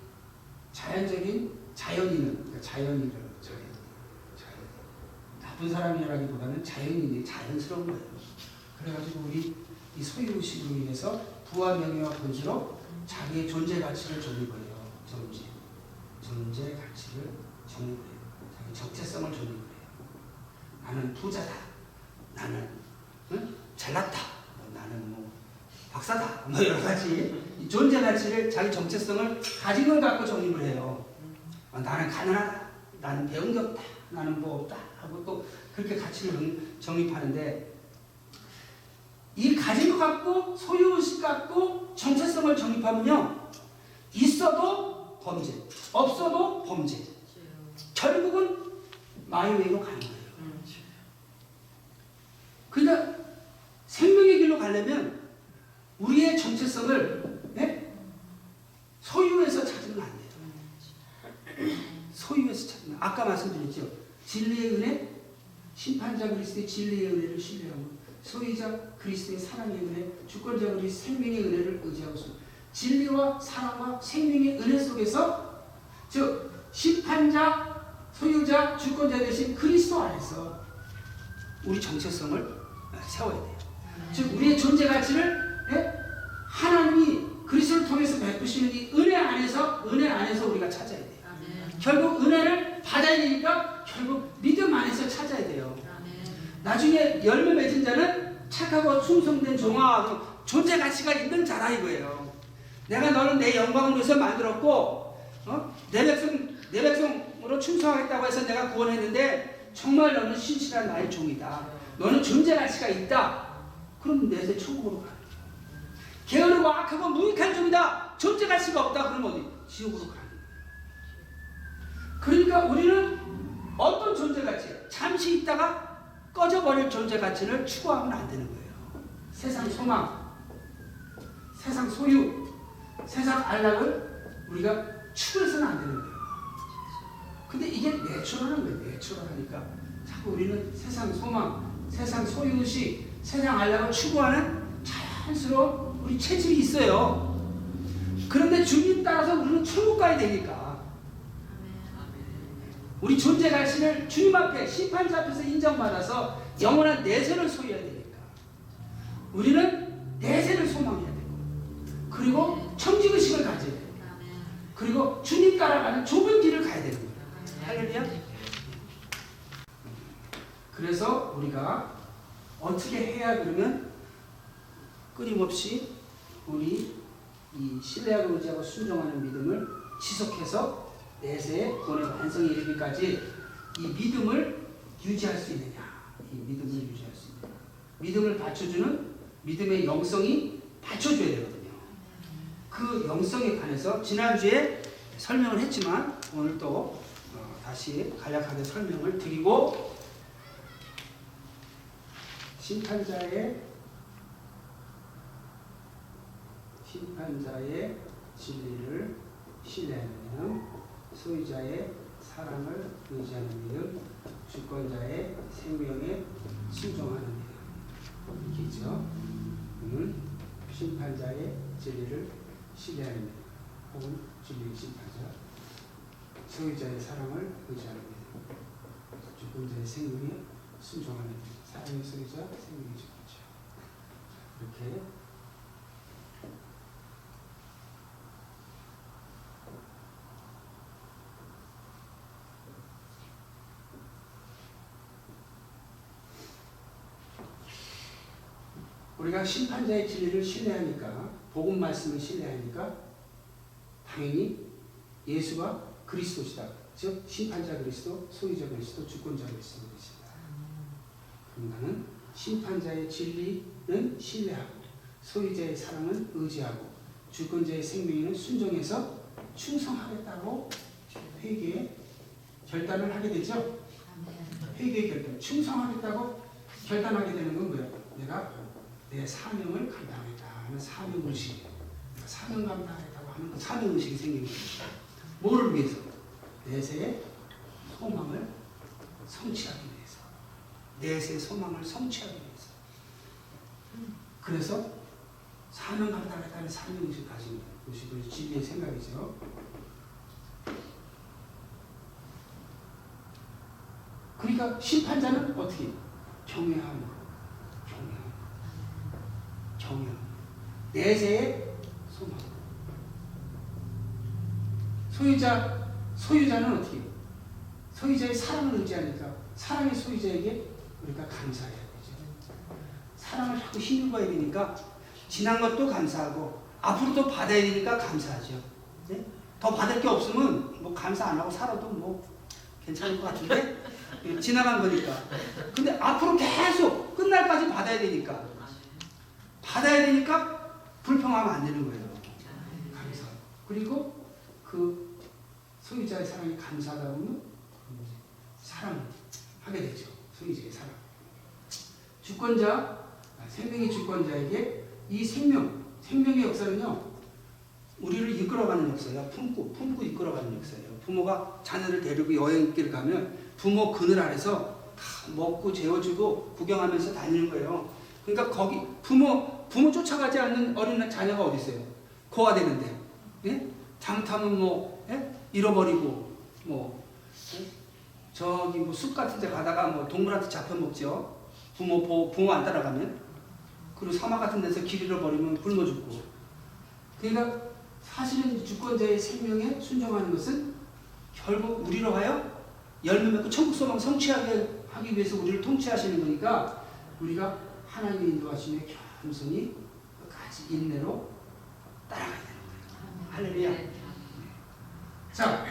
자연적인 자연인은 그러니까 자연인을 저기 자연, 나쁜 사람이라기보다는 자연인이 자연스러운 거예요. 그래가지고 우리 이 소유의식으로 인해서 부와 명예와 본질로 자기의 존재 가치를 정립해요. 존재, 존재 가치를 정립해요. 자기 정체성을 정립해요. 나는 부자다. 나는 응? 잘났다. 박사다. 뭐 여러 가지 이 존재 가치를 자기 정체성을 가진 걸 갖고 정립을 해요. 어, 나는 가난하다. 나는 배운 게 없다. 나는 뭐 없다. 하고 또 그렇게 가치를 정- 정립하는데 이 가진 것 갖고 소유의식 갖고 정체성을 정립하면요 있어도 범죄 없어도 범죄 결국은 마이웨이로 가는 거예요 그러니까 생명의 길로 가려면 우리의 정체성을 예? 소유에서 찾으면 안 돼요 소유에서 찾으면 아까 말씀드렸죠 진리의 은혜 심판자 그리스도의 진리의 은혜를 신뢰하고 소유자 그리스도의 사랑의 은혜, 주권자 그리스도 생명의 은혜를 의지하고. 진리와 사랑과 생명의 은혜 속에서 즉 심판자, 소유자, 주권자 되신 그리스도 안에서 우리 정체성을 세워야 돼요. 즉 우리의 존재 가치를 예? 하나님이 그리스도를 통해서 베푸시는 이 은혜 안에서 은혜 안에서 우리가 찾아야 돼요. 결국 은혜를 받아야 되니까 결국 믿음 안에서 찾아야 돼요. 나중에 열매 맺은 자는 착하고 충성된 종아 존재 가치가 있는 자라 이거예요. 내가 너는 내 영광을 위해서 만들었고 어? 내 백성 내 백성으로 충성하겠다고 해서 내가 구원했는데 정말 너는 신실한 나의 종이다. 너는 존재 가치가 있다. 그럼 내세 천국으로 가. 게으르고 악하고 무익한 종이다. 존재 가치가 없다. 그럼 어디 지옥으로 가는. 그러니까 우리는 어떤 존재 가치? 잠시 있다가 꺼져버릴 존재 가치를 추구하면 안 되는 거예요. 세상 소망, 세상 소유, 세상 안락을 우리가 추구해서는 안 되는 거예요. 근데 이게 내추럴한 거예요. 내추럴하니까 자꾸 우리는 세상 소망, 세상 소유의식, 세상 안락을 추구하는 자연스러운 우리 체질이 있어요. 그런데 주님 따라서 우리는 천국 가야 되니까 우리 존재 가치를 주님 앞에 심판자 앞에서 인정받아서 영원한 내세를 소유해야 되니까 우리는 내세를 소망해야 되고 그리고 청지의식을 가져야 돼요. 그리고 주님 따라가는 좁은 길을 가야 되는 거예요. 할렐루야. 그래서 우리가 어떻게 해야 그러면 끊임없이 우리 이 신뢰하고 의지하고 순종하는 믿음을 지속해서 내세의 구원의 완성에 이르기까지 이 믿음을 유지할 수 있느냐? 이 믿음을 유지할 수 있느냐? 믿음을 받쳐주는 믿음의 영성이 받쳐줘야 되거든요. 그 영성에 관해서 지난주에 설명을 했지만 오늘 또 어, 다시 간략하게 설명을 드리고 심판자의 심판자의 진리를 신뢰하는 소유자의 사랑을 의지하는 믿음, 주권자의 생명에 순종하는 믿음. 이게 있죠. 오늘 심판자의 진리를 신뢰하는 믿음, 혹은 진리의 심판자, 소유자의 사랑을 의지하는 믿음, 주권자의 생명에 순종하는 믿음, 사랑의 소유자, 생명의 주권자. 이렇게 우리가 심판자의 진리를 신뢰하니까 복음 말씀을 신뢰하니까 당연히 예수가 그리스도시다. 즉 심판자 그리스도, 소유자 그리스도, 주권자 그리스도 것이다. 그럼 나는 심판자의 진리는 신뢰하고 소유자의 사랑은 의지하고 주권자의 생명에는 순종해서 충성하겠다고 회개에 결단을 하게 되죠. 회개의 결단, 충성하겠다고 결단하게 되는 건 뭐야? 내가 내 사명을 감당하겠다 하는 사명 의식. 내가 사명 감당하겠다고 하는 그 사명 의식이 생기는 거예요. 뭐를 위해서? 내세의 소망을 성취하기 위해서. 내세의 소망을 성취하기 위해서. 그래서 사명 감당하겠다는 사명 의식을 가진 것이 그 진리의 생각이죠. 그러니까 심판자는 어떻게 경외함으로 경외함 경외함 내세의 소망 소유자 소유자는 어떻게 소유자의 사랑을 의지하니까 사랑의 소유자에게 우리가 감사해야 되죠 사랑을 자꾸 힘입어야 되니까 지난 것도 감사하고 앞으로도 받아야 되니까 감사하죠 네? 더 받을 게 없으면 뭐 감사 안 하고 살아도 뭐 괜찮을 것 같은데 예, 지나간 거니까. 근데 앞으로 계속 끝날까지 받아야 되니까. 받아야 되니까 불평하면 안 되는 거예요. 감사. 그리고 그 소유자의 사랑에 감사하다 보면 사랑하게 되죠. 소유자의 사랑. 주권자, 아, 생명의 주권자에게 이 생명, 생명의 역사는요, 우리를 이끌어가는 역사예요. 품고, 품고 이끌어가는 역사예요. 부모가 자녀를 데리고 여행길 가면 부모 그늘 아래서 다 먹고 재워주고 구경하면서 다니는 거예요. 그러니까 거기 부모 부모 쫓아가지 않는 어린 자녀가 어디 있어요? 고아되는데, 예? 잘못하면 뭐 예? 잃어버리고 뭐 예? 저기 뭐 숲 같은 데 가다가 뭐 동물한테 잡혀 먹죠. 부모 보, 부모 안 따라가면 그리고 사막 같은 데서 길 잃어버리면 굶어 죽고. 그러니까 사실은 주권자의 생명에 순종하는 것은 결국 우리로 하여 열매 맺고 천국 소망 성취하게 하기 위해서 우리를 통치하시는 거니까 우리가 하나님의 인도하심에 겸손히 끝까지 인내로 따라가야 되는 거예요. 할렐루야. 자,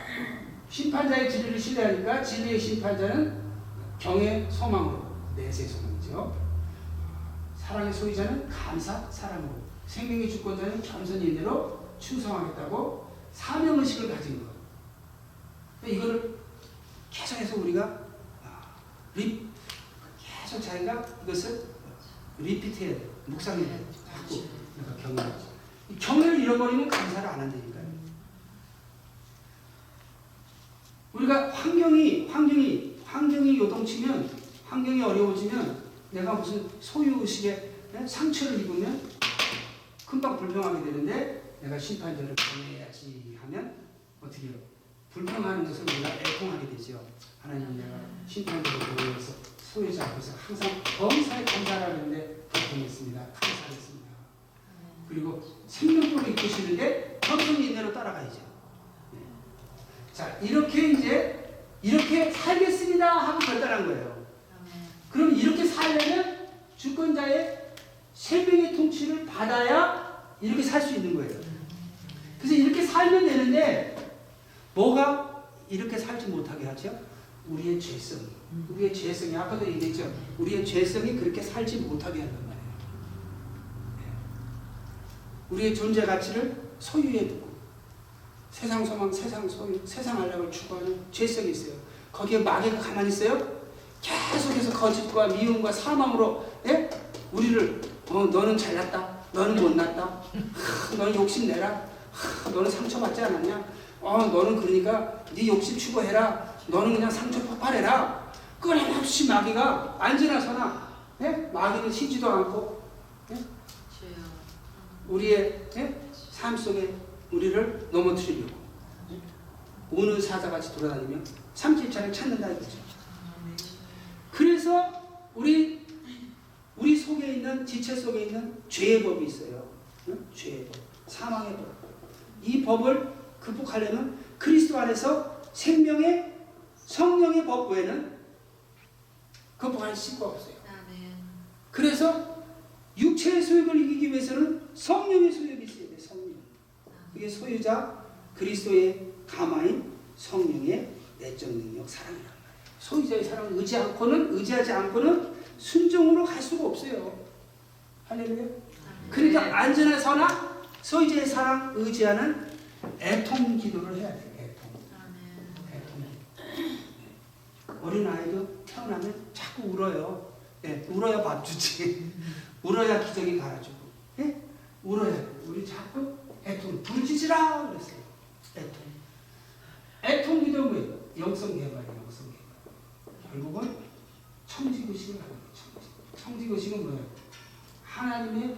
심판자의 진리를 신뢰하니까 진리의 심판자는 경의 소망으로 내세 소망이죠. 사랑의 소유자는 감사 사랑으로 생명의 주권자는 겸손히 인내로 충성하겠다고 사명의식을 가진 것. 이거를 계속해서 우리가 아, 리, 계속 자기가 이것을 리피트해야 돼. 묵상해야 돼. 자꾸 내가 경외하지. 이 경외를 잃어버리면 감사를 안 한다니까요. 우리가 환경이 환경이 환경이 요동치면 환경이 어려워지면 내가 무슨 소유 의식에 예? 상처를 입으면 금방 불평하게 되는데 내가 심판자를 경외해야지 하면 어떻게 해요? 불평하는 것을 우리가 애통하게 되죠. 하나님 내가 심판자를 경외해서 소유자 앞에서 항상 범사에 감사하는데 불평했습니다. 감사했습니다. 그리고 생명으로 이끄시는데 겸손히 인내로 따라가야죠. 네. 자 이렇게 이제 이렇게 살겠습니다 하고 결단한 거예요. 그럼 이렇게 살려면 주권자의 생명의 통치를 받아야 이렇게 살 수 있는 거예요. 그래서 이렇게 살면 되는데 뭐가 이렇게 살지 못하게 하죠? 우리의 죄성. 우리의 죄성이 아까도 얘기했죠. 우리의 죄성이 그렇게 살지 못하게 한단 말이에요. 네. 우리의 존재 가치를 소유에 두고 세상 소망, 세상 소유, 세상 안락을 추구하는 죄성이 있어요. 거기에 마귀가 가만히 있어요? 계속해서 거짓과 미움과 사망으로 예? 우리를 어, 너는 잘났다. 너는 못났다. 하, 너는 욕심내라. 하, 너는 상처받지 않았냐? 어, 너는 그러니까 네 욕심 추구해라. 너는 그냥 상처 폭발해라. 끊임없이 마귀가 앉으나 서나 예? 마귀는 쉬지도 않고 예? 우리의 예? 삶 속에 우리를 넘어뜨리려고 예? 오는 사자같이 돌아다니며 삼킬자를 찾는다 이거죠. 그래서 우리 우리 속에 있는 지체 속에 있는 죄의 법이 있어요. 응? 죄의 법, 사망의 법. 이 법을 극복하려면 그리스도 안에서 생명의 성령의 법 외에는 극복할 수가 없어요. 그래서 육체의 소욕을 이기기 위해서는 성령의 소욕이 있어야 돼. 성령. 그게 소유자 그리스도의 가마인 성령의 내적 능력 사랑이란 말이에요. 소유자의 사랑을 의지 않고는 의지하지 않고는 순종으로 갈 수가 없어요. 할렐루야. 그러니까 안전해서나 소유자의 사랑 의지하는 애통 기도를 해야 돼요. 애통. 애통. 어린 아이도 태어나면 자꾸 울어요. 예, 울어야 밥 주지. 울어야 기저귀 갈아주고. 예? 울어야 돼. 우리 자꾸 애통. 부르짖으라 그랬어요. 애통. 애통 기도 뭐예요? 영성 개발이에요. 영성 개발. 결국은 청지구식을 하는 거예요. 청지. 청지구식은 뭐예요? 하나님의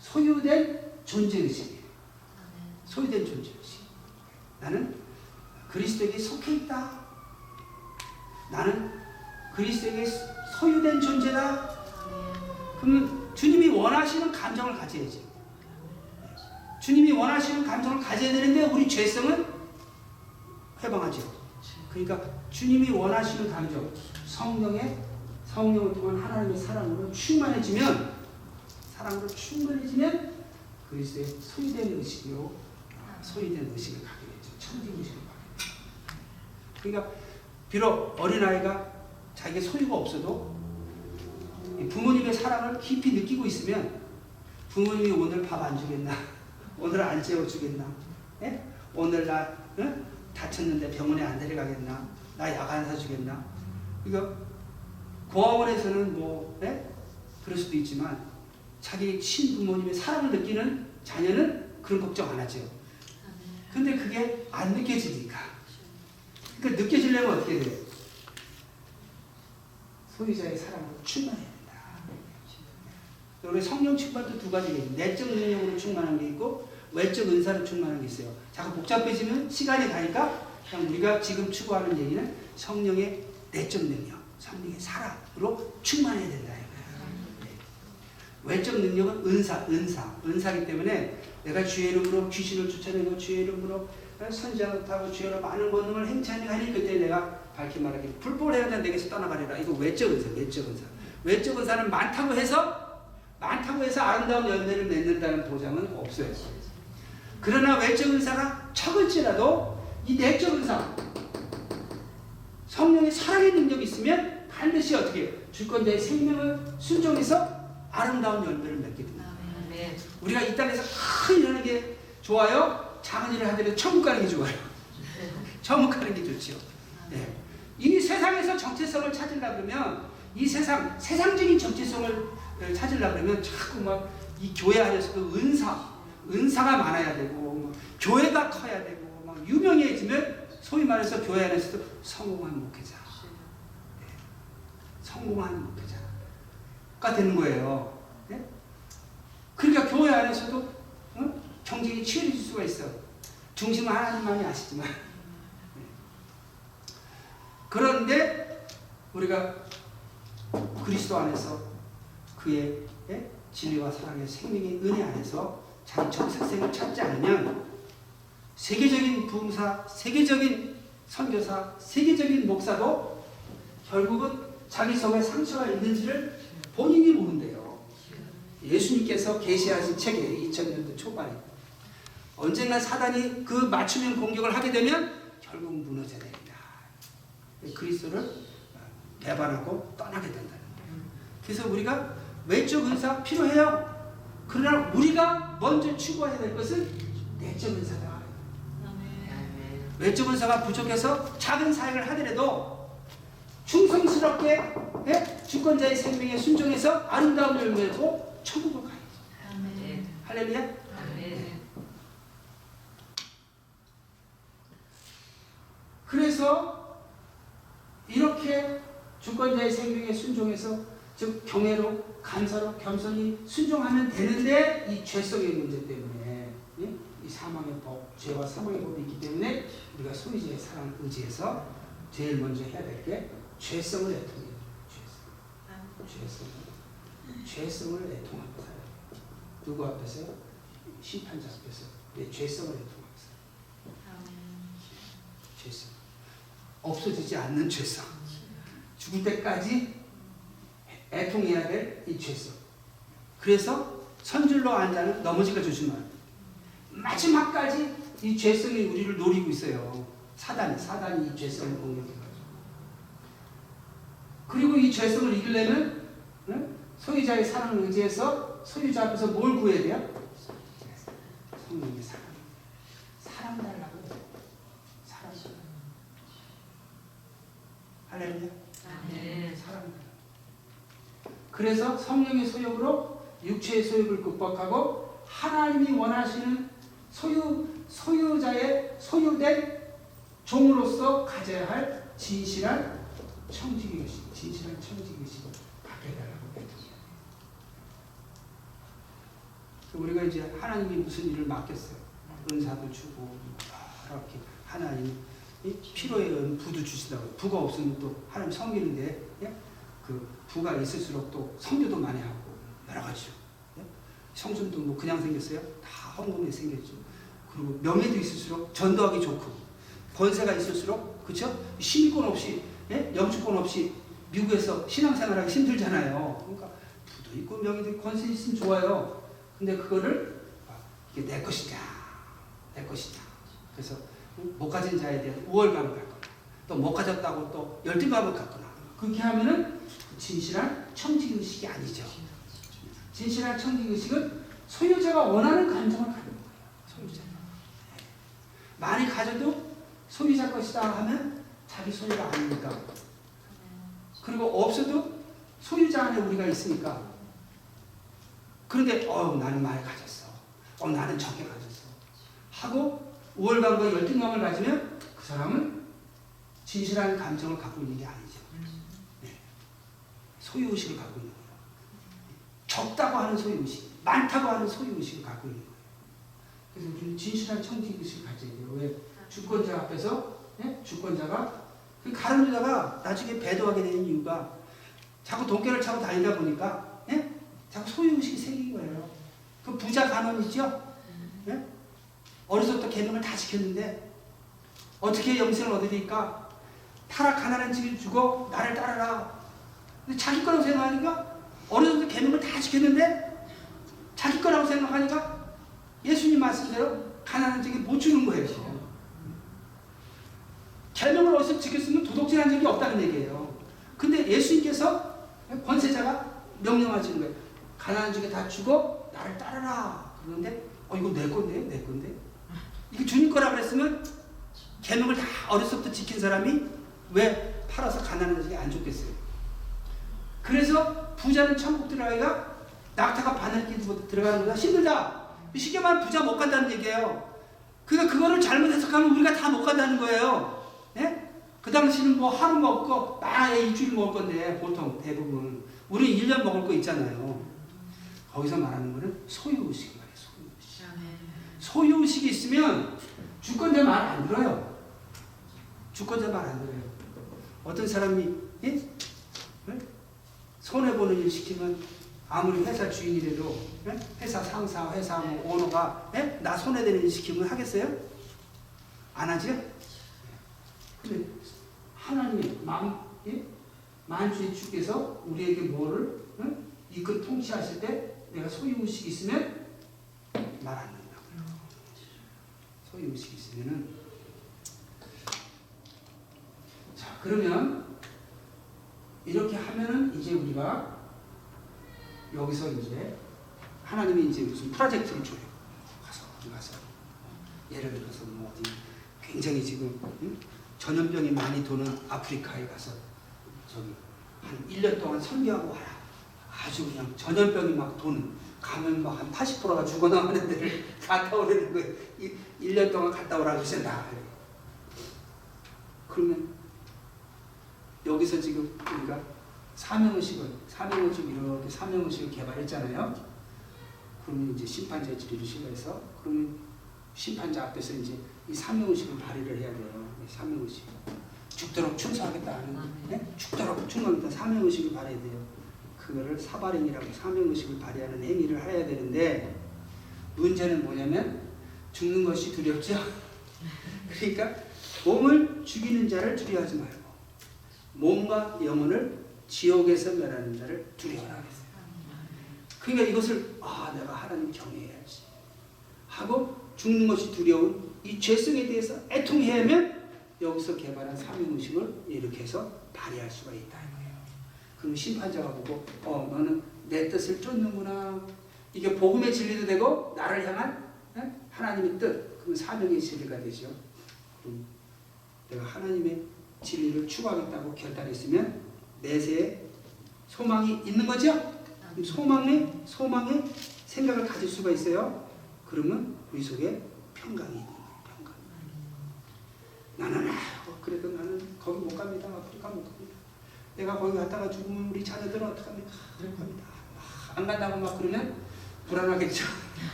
소유된 존재의식이에요. 소유된 존재의식. 나는 그리스도에게 속해 있다. 나는 그리스도에게 소유된 존재다. 그러면 주님이 원하시는 감정을 가져야지. 주님이 원하시는 감정을 가져야 되는데 우리 죄성은 해방하죠. 그러니까 주님이 원하시는 감정, 성령의 성령을 통한 하나님의 사랑으로 충만해지면 사랑으로 충만해지면 그리스도의 소유된 의식으로 소유된 의식을 갖게 되죠. 천지 의식을 갖게 되죠. 그러니까 비록 어린아이가 자기의 소유가 없어도 이 부모님의 사랑을 깊이 느끼고 있으면 부모님이 오늘 밥 안 주겠나? 오늘 안 재워주겠나? 예? 오늘 나 응? 다쳤는데 병원에 안 데려가겠나? 나 약 안 사주겠나? 이거 고아원에서는 뭐 예? 그럴 수도 있지만 자기 친부모님의 사랑을 느끼는 자녀는 그런 걱정 안 하죠. 근데 그게 안 느껴지니까. 그러니까 느껴지려면 어떻게 돼요? 소유자의 충만해야 된다. 우리 성령 충만도 두 가지가 있어요. 내적 능력으로 충만한 게 있고 외적 은사로 충만한 게 있어요. 자꾸 복잡해지면 시간이 가니까 그냥 우리가 지금 추구하는 얘기는 성령의 내적 능력, 성령의 사랑으로 충만해야 된다. 네. 외적 능력은 은사, 은사, 은사기 때문에 내가 주의 이름으로 귀신을 쫓아내고 주의 이름으로 선지자를 타고 주의 이름으로 많은 권능을 행차하니 하니 그때 내가 밝히 말하기 불법을 해야 내게서 떠나가리라. 이거 외적 은사, 외적 은사. 외적 은사는 많다고 해서 많다고 해서 아름다운 열매를 맺는다는 보장은 없어요. 그러나 외적 은사가 적을지라도 이 내적 은사 성령의 사랑의 능력이 있으면 반드시 어떻게 해요? 주권자의 생명을 순종해서 아름다운 열매를 맺게 됩니다. 우리가 이 땅에서 큰 일을 하는 게 좋아요? 작은 일을 하더라도 천국 가는 게 좋아요. 천국 가는 게 좋지요. 네. 이 세상에서 정체성을 찾으려 그러면 이 세상 세상적인 정체성을 찾으려 그러면 자꾸 막 이 교회 안에서도 은사 은사가 많아야 되고 뭐 교회가 커야 되고 막 유명해지면 소위 말해서 교회 안에서도 성공한 목회자, 네. 성공한 목회자가 되는 거예요. 네? 그러니까 교회 안에서도 어? 경쟁이 치열해질 수가 있어. 중심은 하나님만이 아시지만. 네. 그런데 우리가 그리스도 안에서 그의 예? 진리와 사랑의 생명의 은혜 안에서 자기 정체성을 찾지 않으면 세계적인 부흥사, 세계적인 선교사, 세계적인 목사도 결국은 자기 속에 상처가 있는지를 본인이 모른대요. 예수님께서 계시하신 책에 2000년도 초반에 언젠가 사단이 그 맞춤형 공격을 하게 되면 결국 무너져야 됩니다. 그리스도를 배반하고 떠나게 된다는 거예요. 그래서 우리가 외적 은사 필요해요. 그러나 우리가 먼저 추구해야 될 것은 내적 은사다. 외적 은사가 부족해서 작은 사역을 하더라도 충성스럽게 예? 주권자의 생명에 순종해서 아름다운 열매고 천국을 가야죠. 할렐루야. 그래서 이렇게 주권자의 생명에 순종해서 즉 경애로 감사로 겸손히 순종하면 되는데 이 죄성의 문제 때문에 예? 이 사망의 법, 죄와 사망의 법이 있기 때문에 우리가 소유자의 사랑 의지해서 제일 먼저 해야 될 게 죄성을 애통해요. 죄성. 죄성. 죄성을 살아요. 누구 앞에서? 심판자 앞에서 내 죄성을 살아요. 죄성. 없어지지 않는 죄성. 죽을 때까지 애통해야 될 이 죄성. 그래서 선줄로 앉아는 넘어질까 조심하라. 마지막까지 이 죄성이 우리를 노리고 있어요. 사단이 사단이 이 죄성을 공격해가지고. 그리고 이 죄성을 이기려면 응? 소유자의 사랑을 의지해서 소유자 앞에서 뭘 구해야 돼요? 성령의 사랑. 사랑 달라고. 사랑. 할렐루야. 네. 사랑. 그래서 성령의 소욕으로 육체의 소욕을 극복하고 하나님이 원하시는 소유 소유자의 소유된 종으로서 가져야 할 진실한 청지기 의식, 진실한 청지기 의식을 갖게 달라고 했죠. 우리가 이제 하나님이 무슨 일을 맡겼어요. 은사도 주고 이렇게 하나님 이 필요에 의한 부도 주신다고 부가 없으면 또 하나님 섬기는데 예? 그 부가 있을수록 또 성교도 많이 하고 여러 가지죠. 예? 성순도 뭐 그냥 생겼어요? 다 헌금에 생겼죠. 그리고 명예도 있을수록 전도하기 좋고 권세가 있을수록 그렇죠? 시민권 없이 예? 영주권 없이 미국에서 신앙생활하기 힘들잖아요. 그러니까 부도 있고 명예도 있고 권세 있으면 좋아요. 근데 그거를 아, 이게 내 것이냐, 내 것이냐. 그래서 못 가진 자에 대한 우월감을 갖거나 또 못 가졌다고 또 열등감을 갖거나 그렇게 하면은 진실한 청지 의식이 아니죠. 진실한 청지 의식은 소유자가 원하는 감정을 갖는 거예요. 소유자. 많이 가져도 소유자 것이다 하면 자기 소유가 아니니까. 그리고 없어도 소유자 안에 우리가 있으니까. 그런데 어 나는 많이 가졌어. 어 나는 적게 가졌어. 하고 우월감과 열등감을 가지면 그 사람은 진실한 감정을 갖고 있는 게 아니죠. 네. 소유의식을 갖고 있는 거예요. 적다고 하는 소유의식, 많다고 하는 소유의식을 갖고 있는 거예요. 그래서 우리는 진실한 청지의식을 가져야 돼요. 왜? 주권자 앞에서 예? 주권자가 그 가르치다가 나중에 배도하게 되는 이유가 자꾸 돈깨를 차고 다니다 보니까 예? 자꾸 소유의식이 생긴 거예요. 그 부자 간원이죠? 예? 어려서부터 계명을 다 지켰는데 어떻게 영생을 얻으니까 타락 가난한 집을 주고 나를 따르라. 자기 거라고 생각하니까 어려서부터 계명을 다 지켰는데 자기 거라고 생각하니까 예수님 말씀대로 가난한 집에 못 주는 거예요. 계명을 어디서 지켰으면 도둑질한 적이 없다는 얘기예요. 근데 예수님께서 권세자가 명령하시는 거예요. 가난한 집에 다 주고 나를 따르라. 그러는데 어 이거 내 건데 내 건데 이게 주님 거라 그랬으면 계명을 다 어려서부터 지킨 사람이 왜 팔아서 가난한 집에 안 좋겠어요. 그래서 부자는 천국 들어가기가 낙타가 바늘길 들어가는 거다 힘들다. 쉽게 말하면 부자 못 간다는 얘기예요. 그러니까 그거를 잘못 해석하면 우리가 다 못 간다는 거예요. 예? 그 당시는 뭐 하루 먹고 만약에 일주일 먹을 건데 보통 대부분 우리 1년 먹을 거 있잖아요. 거기서 말하는 거는 소유의식 말이에요. 소유의식. 소유의식이 있으면 주권자 말 안 들어요. 주권자 말 안 들어요. 어떤 사람이 예? 예? 손해보는 일 시키면 아무리 회사 주인이라도 예? 회사 상사, 회사 뭐 오너가 예? 나 손해되는 일 시키면 하겠어요? 안 하죠? 근데 하나님의 만, 예? 만주의 주께서 우리에게 뭐를 응? 이끌 통치하실 때 내가 소유의식이 있으면 말 안 된다고요. 소유의식이 있으면은 자 그러면 이렇게 하면은 이제 우리가 여기서 이제 하나님이 이제 무슨 프로젝트를 줘요. 가서 어디 가서 예를 들어서 뭐 어디 굉장히 지금 응? 전염병이 많이 도는 아프리카에 가서 저기 한 1년 동안 선교하고 와라. 아주 그냥 전염병이 막 도는 가면 막 한 80%가 죽어나가는 데를 갔다 오라는 거예요. 1년 동안 갔다 오라고 하신다. 그러면 여기서 지금 우리가 사명의식을 사명의식 이렇게 사명의식을 개발했잖아요. 그러면 이제 심판자 지리를 신뢰해서 그러면 심판자 앞에서 이제 이 사명의식을 발휘를 해야 돼요. 이 사명의식. 죽도록 충성하겠다 하는 네? 죽도록 충성하겠다 사명의식을 발휘해야 돼요. 그거를 사발행이라고 사명의식을 발휘하는 행위를 해야 되는데 문제는 뭐냐면 죽는 것이 두렵죠. 그러니까 몸을 죽이는 자를 두려워하지 말고 몸과 영혼을 지옥에서 멸하는 자를 두려워하겠어요. 그러니까 이것을 아 내가 하나님 경외해야지 하고 죽는 것이 두려운 이 죄성에 대해서 애통해야 하면 여기서 개발한 삼위의식을 이렇게 해서 발휘할 수가 있다 이거예요. 그럼 심판자가 보고 어 너는 내 뜻을 쫓는구나. 이게 복음의 진리도 되고 나를 향한 예? 하나님의 뜻, 그건 사명의 진리가 되죠. 그럼 내가 하나님의 진리를 추구하겠다고 결단했으면 내세에 소망이 있는 거죠. 소망에 소망에 생각을 가질 수가 있어요. 그러면 우리 속에 평강이 있는 거예요. 평강. 나는 아, 뭐 그래도 나는 거기 못 갑니다. 아프리카 못 갑니다. 내가 거기 갔다가 죽으면 우리 자녀들은 어떡합니까? 못 갑니다. 아, 안 간다고 막 그러면 불안하겠죠.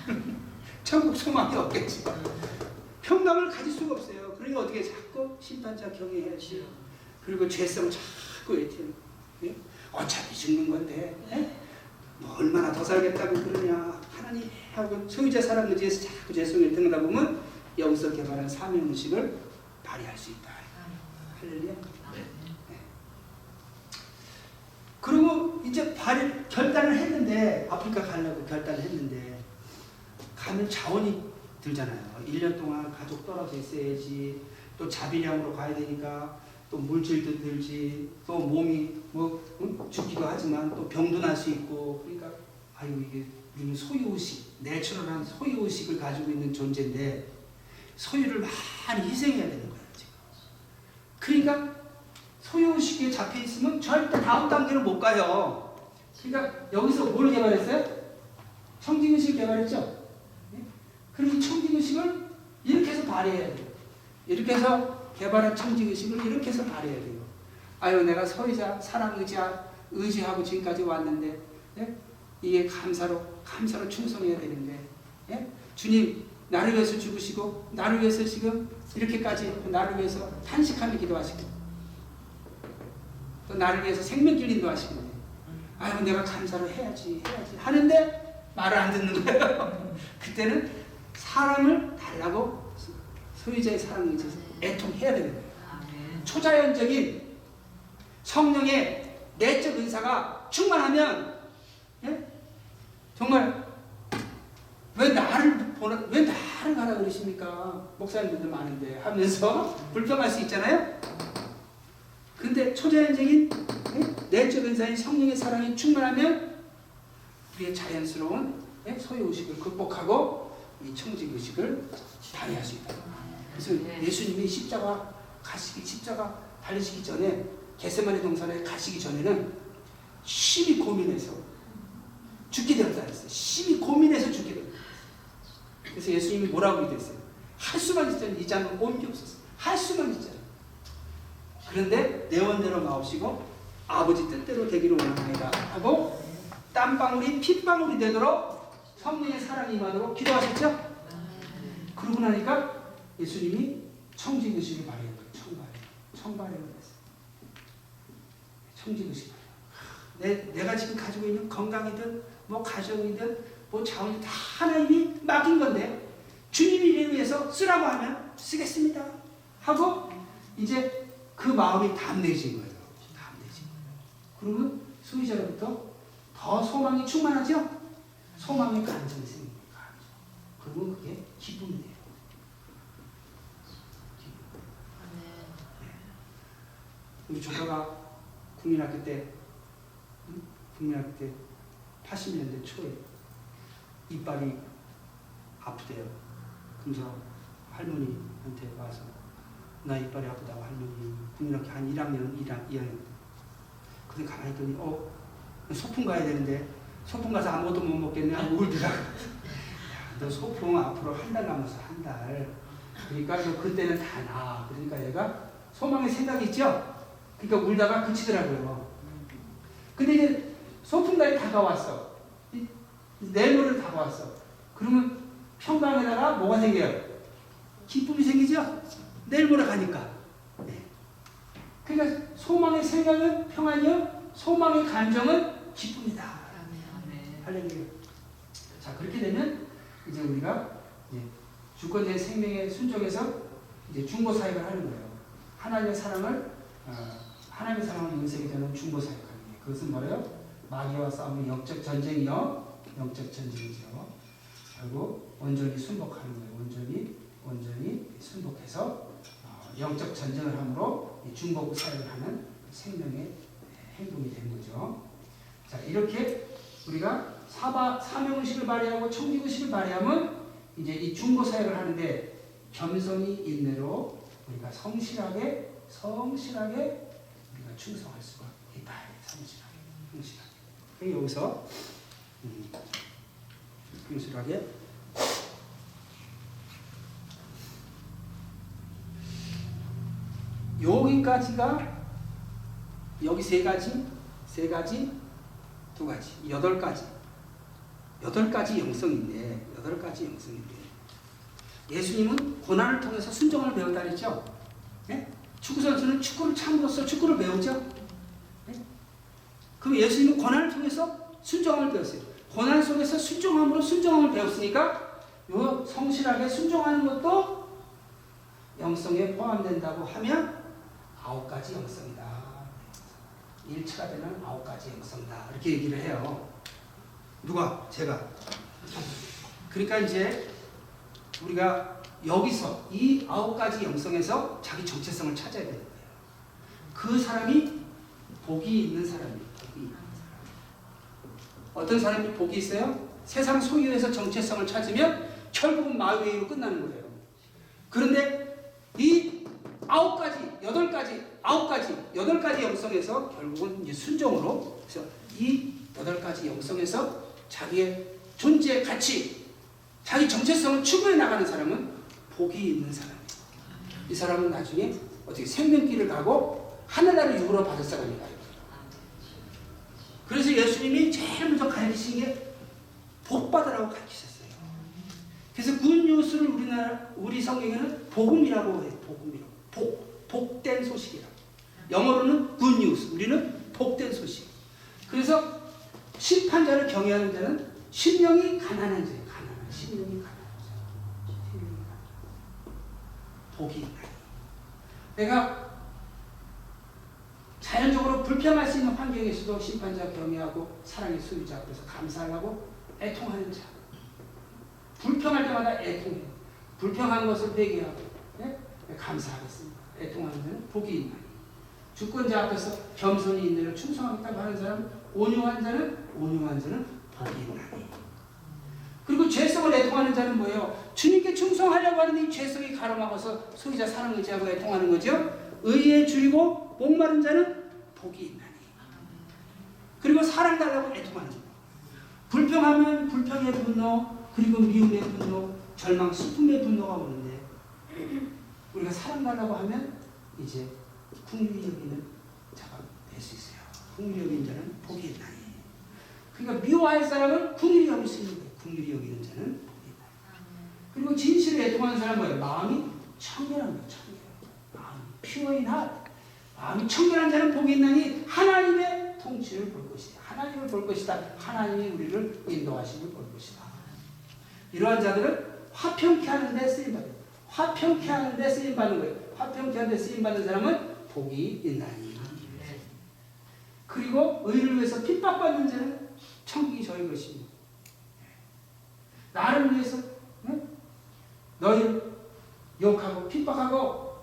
천국 소망이 없겠지. 평강을 가질 수가 없어요. 그러니까 어떻게 자꾸 심판자 경외해야지. 그리고 죄성 자꾸 애태는. 예? 어차피 죽는 건데. 예? 뭐 얼마나 더 살겠다고 그러냐. 하나님 하고 소유자 사랑 의지에서 자꾸 죄성을 등하다 보면 여기서 개발한 사명의식을 발휘할 수 있다. 할렐루야. 네. 그리고 이제 발 결단을 했는데 아프리카 가려고 결단을 했는데 가면 자원이 들잖아요. 1년 동안 가족 떨어져 있어야지 또 자비량으로 가야 되니까 또 물질도 들지 또 몸이 뭐 응? 죽기도 하지만 또 병도 날 수 있고 그러니까 아유 이게 우리는 소유의식 내추럴한 소유의식을 가지고 있는 존재인데 소유를 많이 희생해야 되는 거예요 지금. 그러니까 소유의식에 잡혀 있으면 절대 다음 단계를 못 가요. 그러니까 여기서 뭘 개발했어요? 청진의식 개발했죠? 네? 그럼 이 청진의식을 이렇게 해서 발휘해야 돼요. 이렇게 해서 개발한 청진의식을 이렇게 해서 발휘해야 돼요. 아유 내가 소유자 사랑 의지 의지하고 지금까지 왔는데 예? 이게 감사로 감사로 충성해야 되는데 예? 주님 나를 위해서 죽으시고 나를 위해서 지금 이렇게까지 나를 위해서 탄식하며 기도하시고 또 나를 위해서 생명길 인도하시고 아유 내가 감사로 해야지 해야지 하는데 말을 안 듣는 거예요. 그때는 사랑을 달라고 소유자의 사랑을 있어서 애통해야 되는 거예요. 초자연적인 성령의 내적 은사가 충만하면 예? 정말 왜 나를 보라 왜 나를 가라 그러십니까 목사님들도 많은데 하면서 불평할 수 있잖아요. 근데 초자연적인 예? 내적 은사인 성령의 사랑이 충만하면 우리의 자연스러운 예? 소유의식을 극복하고 이 청지의식을 발휘할 수 있다. 그래서 예수님이 십자가 가시기 십자가 달리시기 전에 게세마네 동산에 가시기 전에는 심히 고민해서 죽게 되었다 했어요. 심히 고민해서 죽게 되었다. 그래서 예수님이 뭐라고 얘기했어요? 할 수만 있으면 이 잔을 옮기옵소서. 할 수만 있잖아요. 그런데 내 원대로 마옵시고 아버지 뜻대로 되기를 원하나이다 하고 땀방울이 핏방울이 되도록 성령의 사랑이 임하도록 기도하셨죠? 그러고 나니까 예수님이 청지의식을 발휘한 거예요. 청발해. 청발해을 했어요. 청지의식 내, 내가 지금 가지고 있는 건강이든 뭐 가정이든 뭐 자원이 다 하나님이 맡긴 건데 주님이 위해서 쓰라고 하면 쓰겠습니다. 하고 이제 그 마음이 담대해진 거예요. 담대해진 거예요. 그러면 소유자로부터 더 소망이 충만하죠? 소망의 간증이 생깁니다. 그러면 그게 기쁨이 돼요. 우리 조카가 국민학교 때, 응? 국민학교 때 80년대 초에 이빨이 아프대요. 그래서 할머니한테 와서 나 이빨이 아프다고 할머니 국민학교 한 1학년, 1학, 2학년 근데 가만히 있더니 어 소풍 가야 되는데 소풍 가서 아무것도 못 하고 울더라고. 야, 너 소풍 앞으로 한 달 남았어 한 달. 그러니까 너 그때는 다 나. 그러니까 얘가 소망의 생각이 있죠. 그러니까 울다가 그치더라고요. 근데 이제 소풍날이 다가왔어. 이- 내일모레 다가왔어. 그러면 평강에다가 뭐가 생겨요? 기쁨이 생기죠? 내일 모레 가니까. 네. 그러니까 소망의 생각은 평안이요. 소망의 감정은 기쁨이다. 할렐루야. 자 그렇게 되면 이제 우리가 이제 주권자의 생명에 순종해서 이제 중보 사역을 하는 거예요. 하나님의 사랑을 어, 하나님의 사랑을 인생에 되는 중보 사역하는 게 그것은 뭐예요? 마귀와 싸우는 영적 전쟁이요, 영적 전쟁이죠. 그리고 온전히 순복하는 거예요. 온전히 온전히 순복해서 어, 영적 전쟁을 함으로 이 중복 사역을 하는 생명의 행동이 되는 거죠. 자 이렇게 우리가 사바 사명의식을 발휘하고 청지의식을 발휘하면 이제 이 중보 사역을 하는데 겸손히 인내로 우리가 성실하게 성실하게 우리가 충성할 수가 있다. 성실하게 성실하게. 여기서 음, 성실하게 여기까지가 여기 세 가지, 세 가지, 두 가지, 여덟 가지, 여덟 가지 영성인데, 여덟 가지 영성인데, 예수님은 고난을 통해서 순종을 배웠다 그랬죠? 네? 축구 선수는 축구를 참으로써 축구를 배우죠? 네? 그럼 예수님은 고난을 통해서 순종함을 배웠어요. 고난 속에서 순종함으로 순종함을 배웠으니까, 요 성실하게 순종하는 것도 영성에 포함된다고 하면 아홉 가지 영성이다. 일체가 되는 아홉 가지 영성이다. 이렇게 얘기를 해요. 누가? 제가. 그러니까 이제 우리가 여기서 이 아홉 가지 영성에서 자기 정체성을 찾아야 되는 거예요. 그 사람이 복이 있는 사람이에요. 어떤 사람이 복이 있어요? 세상 소유에서 정체성을 찾으면 결국은 마웨이로 끝나는 거예요. 그런데 이 아홉 가지, 여덟 가지, 아홉 가지, 여덟 가지 영성에서 결국은 이제 순종으로 그래서 이 여덟 가지 영성에서 자기의 존재 가치, 자기 정체성을 추구해 나가는 사람은 복이 있는 사람이에요. 이 사람은 나중에 어떻게 생명길을 가고 하늘나라 육으로 받을 사람이다. 그래서 예수님이 제일 먼저 가르치신 게 복받으라고 가르치셨어요. 그래서 굿뉴스를 우리나라 우리 성경에는 복음이라고 해요. 복음이라고. 복 복된 소식이라고. 영어로는 굿뉴스. 우리는 복된 소식. 그래서 심판자를 경외하는 자는 심령이 가난한 자예요. 가난한 심령이 가난한 자. 심령이 가난한 자. 복이. 내가 자연적으로 불평할 수 있는 환경에서도 심판자 경외하고 사랑의 소유자 그래서 감사하고 애통하는 자. 불평할 때마다 애통해. 불평한 것을 회개하고 예? 감사하겠습니다. 애통하는 자는 복이 있나니. 주권자 앞에서 겸손히 인내를 충성하겠다고 하는 사람, 온유한 자는 온유한 자는 복이 있나니. 그리고 죄성을 애통하는 자는 뭐예요? 주님께 충성하려고 하는 이 죄성이 가로막아서 소유자 사랑 의지하고 애통하는 거죠. 의에 줄이고 목마른 자는 복이 있나니. 그리고 사랑 달라고 애통하는 거예요. 불평하면 불평의 분노, 그리고 미움의 분노, 절망, 슬픔의 분노가 오는데 우리가 사랑 달라고 하면 이제 국률이 여기는. 국률이 자는 복이 있나니. 그러니까 미워할 사람은 국률이 수 있는. 국률이 여기는 자는. 그리고 진실을 애통하는 사람은 뭐예요? 마음이 청결한 거예요. 청결. 마음이 pure. 마음이 청결한 자는 복이 있나니 하나님의 통치를 볼 것이다. 하나님을 볼 것이다. 하나님이 우리를 인도하심을 볼 것이다. 이러한 자들은 화평케 하는데 쓰임받는 화평케 하는데 쓰임받는 거예요. 화평케 하는데 쓰임받는 사람은 복이 있나니. 그리고 의를 위해서 핍박받는 자는 천국이 저희 것입니다. 나를 위해서 응? 너희를 욕하고 핍박하고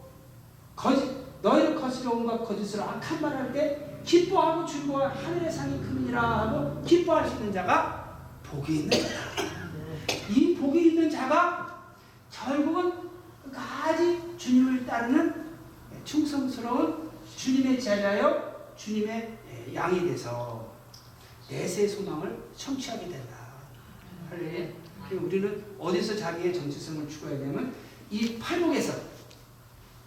거짓 너희를 온갖 거짓으로 악한 말할 때 기뻐하고 즐거워 하늘의 상이 크니라 하고 기뻐할 수 있는 자가 복이 있는 자다. 이 복이 있는 자가 결국은 끝까지 주님을 따르는 충성스러운 주님의 제자여 주님의 양이 돼서 내세 소망을 성취하게 된다. 할렐루야. 그리고 우리는 어디서 자기의 정체성을 추구해야 되냐면 이 팔복에서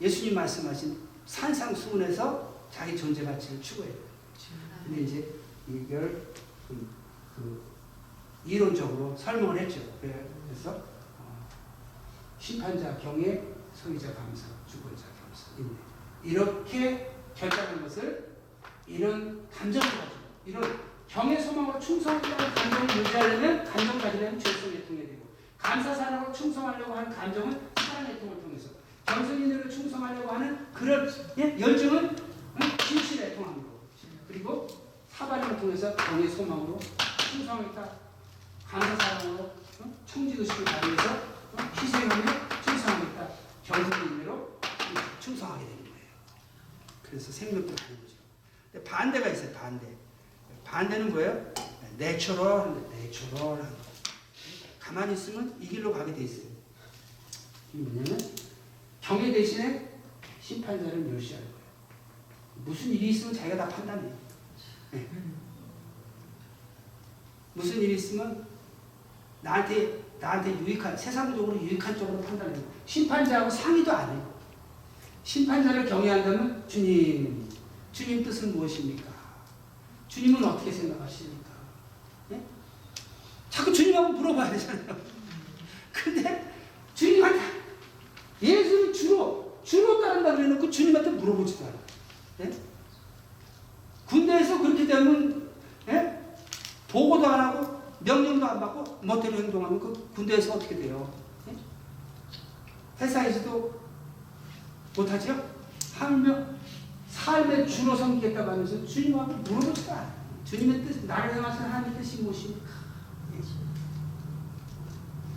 예수님 말씀하신 산상수훈에서 자기 존재 가치를 추구해야 돼요. 근데 이제 이걸 그, 그 이론적으로 설명을 했죠. 그래서 어, 심판자 경외, 소유자 감사, 주권자 감사, 인내 이렇게 결정한 것을 이런 감정을 가지고 이런 경외 소망으로 충성하는 감정을 유지하려면 감정 가지려면 죄성의 통해 되고 감사 사랑으로 충성하려고 하는 감정은 사랑의 통을 통해서 정성인으로 충성하려고 하는 그런 예? 열정은 응? 진실의 통함으로 그리고 사발을 통해서 경외 소망으로 충성하겠다 감사 사랑으로 어? 청지기 의식을 발휘해서 어? 희생하며 충성하겠다. 의미로 충성하게 되는 거예요. 그래서 생명으로 가는. 근데 반대가 있어요. 반대. 반대는 뭐예요? Natural, natural. 가만히 있으면 이 길로 가게 돼 있어요. 이게 뭐냐면 경외 대신에 심판자를 멸시하는 거예요. 무슨 일이 있으면 자기가 다 판단해요. 네. 무슨 일이 있으면 나한테 나한테 유익한 세상적으로 유익한 쪽으로 판단해요. 심판자하고 상의도 안 해요. 심판자를 경외한다면 주님, 주님 뜻은 무엇입니까? 주님은 어떻게 생각하십니까? 예? 자꾸 주님하고 물어봐야 되잖아요. 근데 주님한테 예수는 주로 주로 따른다 그래놓고 주님한테 물어보지도 않아요. 예? 군대에서 그렇게 되면 예? 보고도 안 하고 명령도 안 받고 멋대로 행동하면 그 군대에서 어떻게 돼요? 예? 회사에서도 못하죠? 하며 삶의 주로 섬기겠다고 하면서 주님하고 물어보지도 않아요. 주님의 뜻, 나를 향하신 하나님의 뜻이 무엇입니까? 예.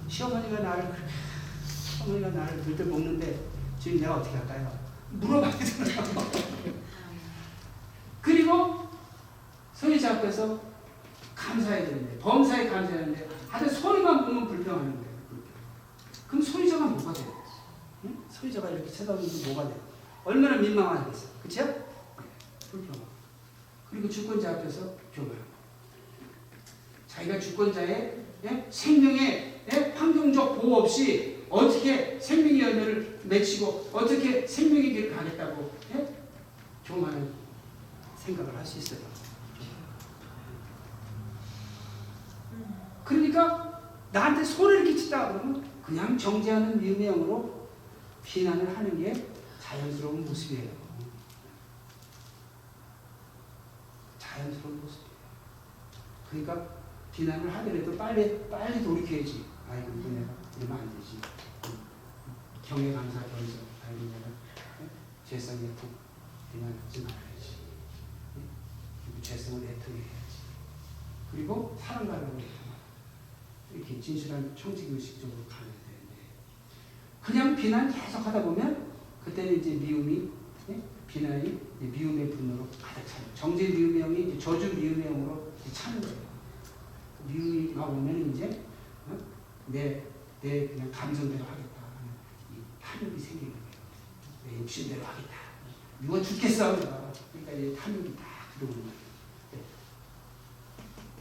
시어머니가 나를 그렇게 어머니가 나를 들들 먹는데 지금 내가 어떻게 할까요? 물어봐야 되잖아요. 그리고 소유자 앞에서 감사해야 되는데 범사에 감사하는데 하여튼 소리만 보면 불평하는 거예요. 그럼 소유자가 뭐가 돼요? 응? 소유자가 이렇게 쳐다보면 뭐가 돼요? 얼마나 민망하겠어. 그쵸? 네, 불평하고. 그리고 주권자 앞에서 교만하고. 자기가 주권자의 예? 생명의 예? 환경적 보호 없이 어떻게 생명의 열매를 맺히고 어떻게 생명의 길을 가겠다고 예? 교만한 생각을 할 수 있어요. 그러니까 나한테 손해를 끼친다 그러면 그냥 정죄하는 영으로 비난을 하는 게 자연스러운 모습이에요. 자연스러운 모습이에요. 그러니까 비난을 하더라도 빨리 빨리 돌이켜야지. 아이고 이거 내가 이러면 안 되지. 경외 감사 견서 아이고 내가 죄성에 푹 비난하지 말아야지. 죄성을 애통해야지. 그리고 사랑가라고 이렇게 진실한 가야 되는데 그냥 비난 계속 하다 보면 그때는 이제 미움이 예? 비난이 미움의 분노로 가득 차요. 정제 미움의 영이 이제 저주 미움의 영으로 차는 거예요. 그 미움이가 오면 이제 어? 내, 내 그냥 감정대로 하겠다 하는 이 탐욕이 생기는 거예요. 내 욕심대로 하겠다. 미워 죽겠어. 그러니까 이제 탐욕이 딱 들어오는 거예요. 네.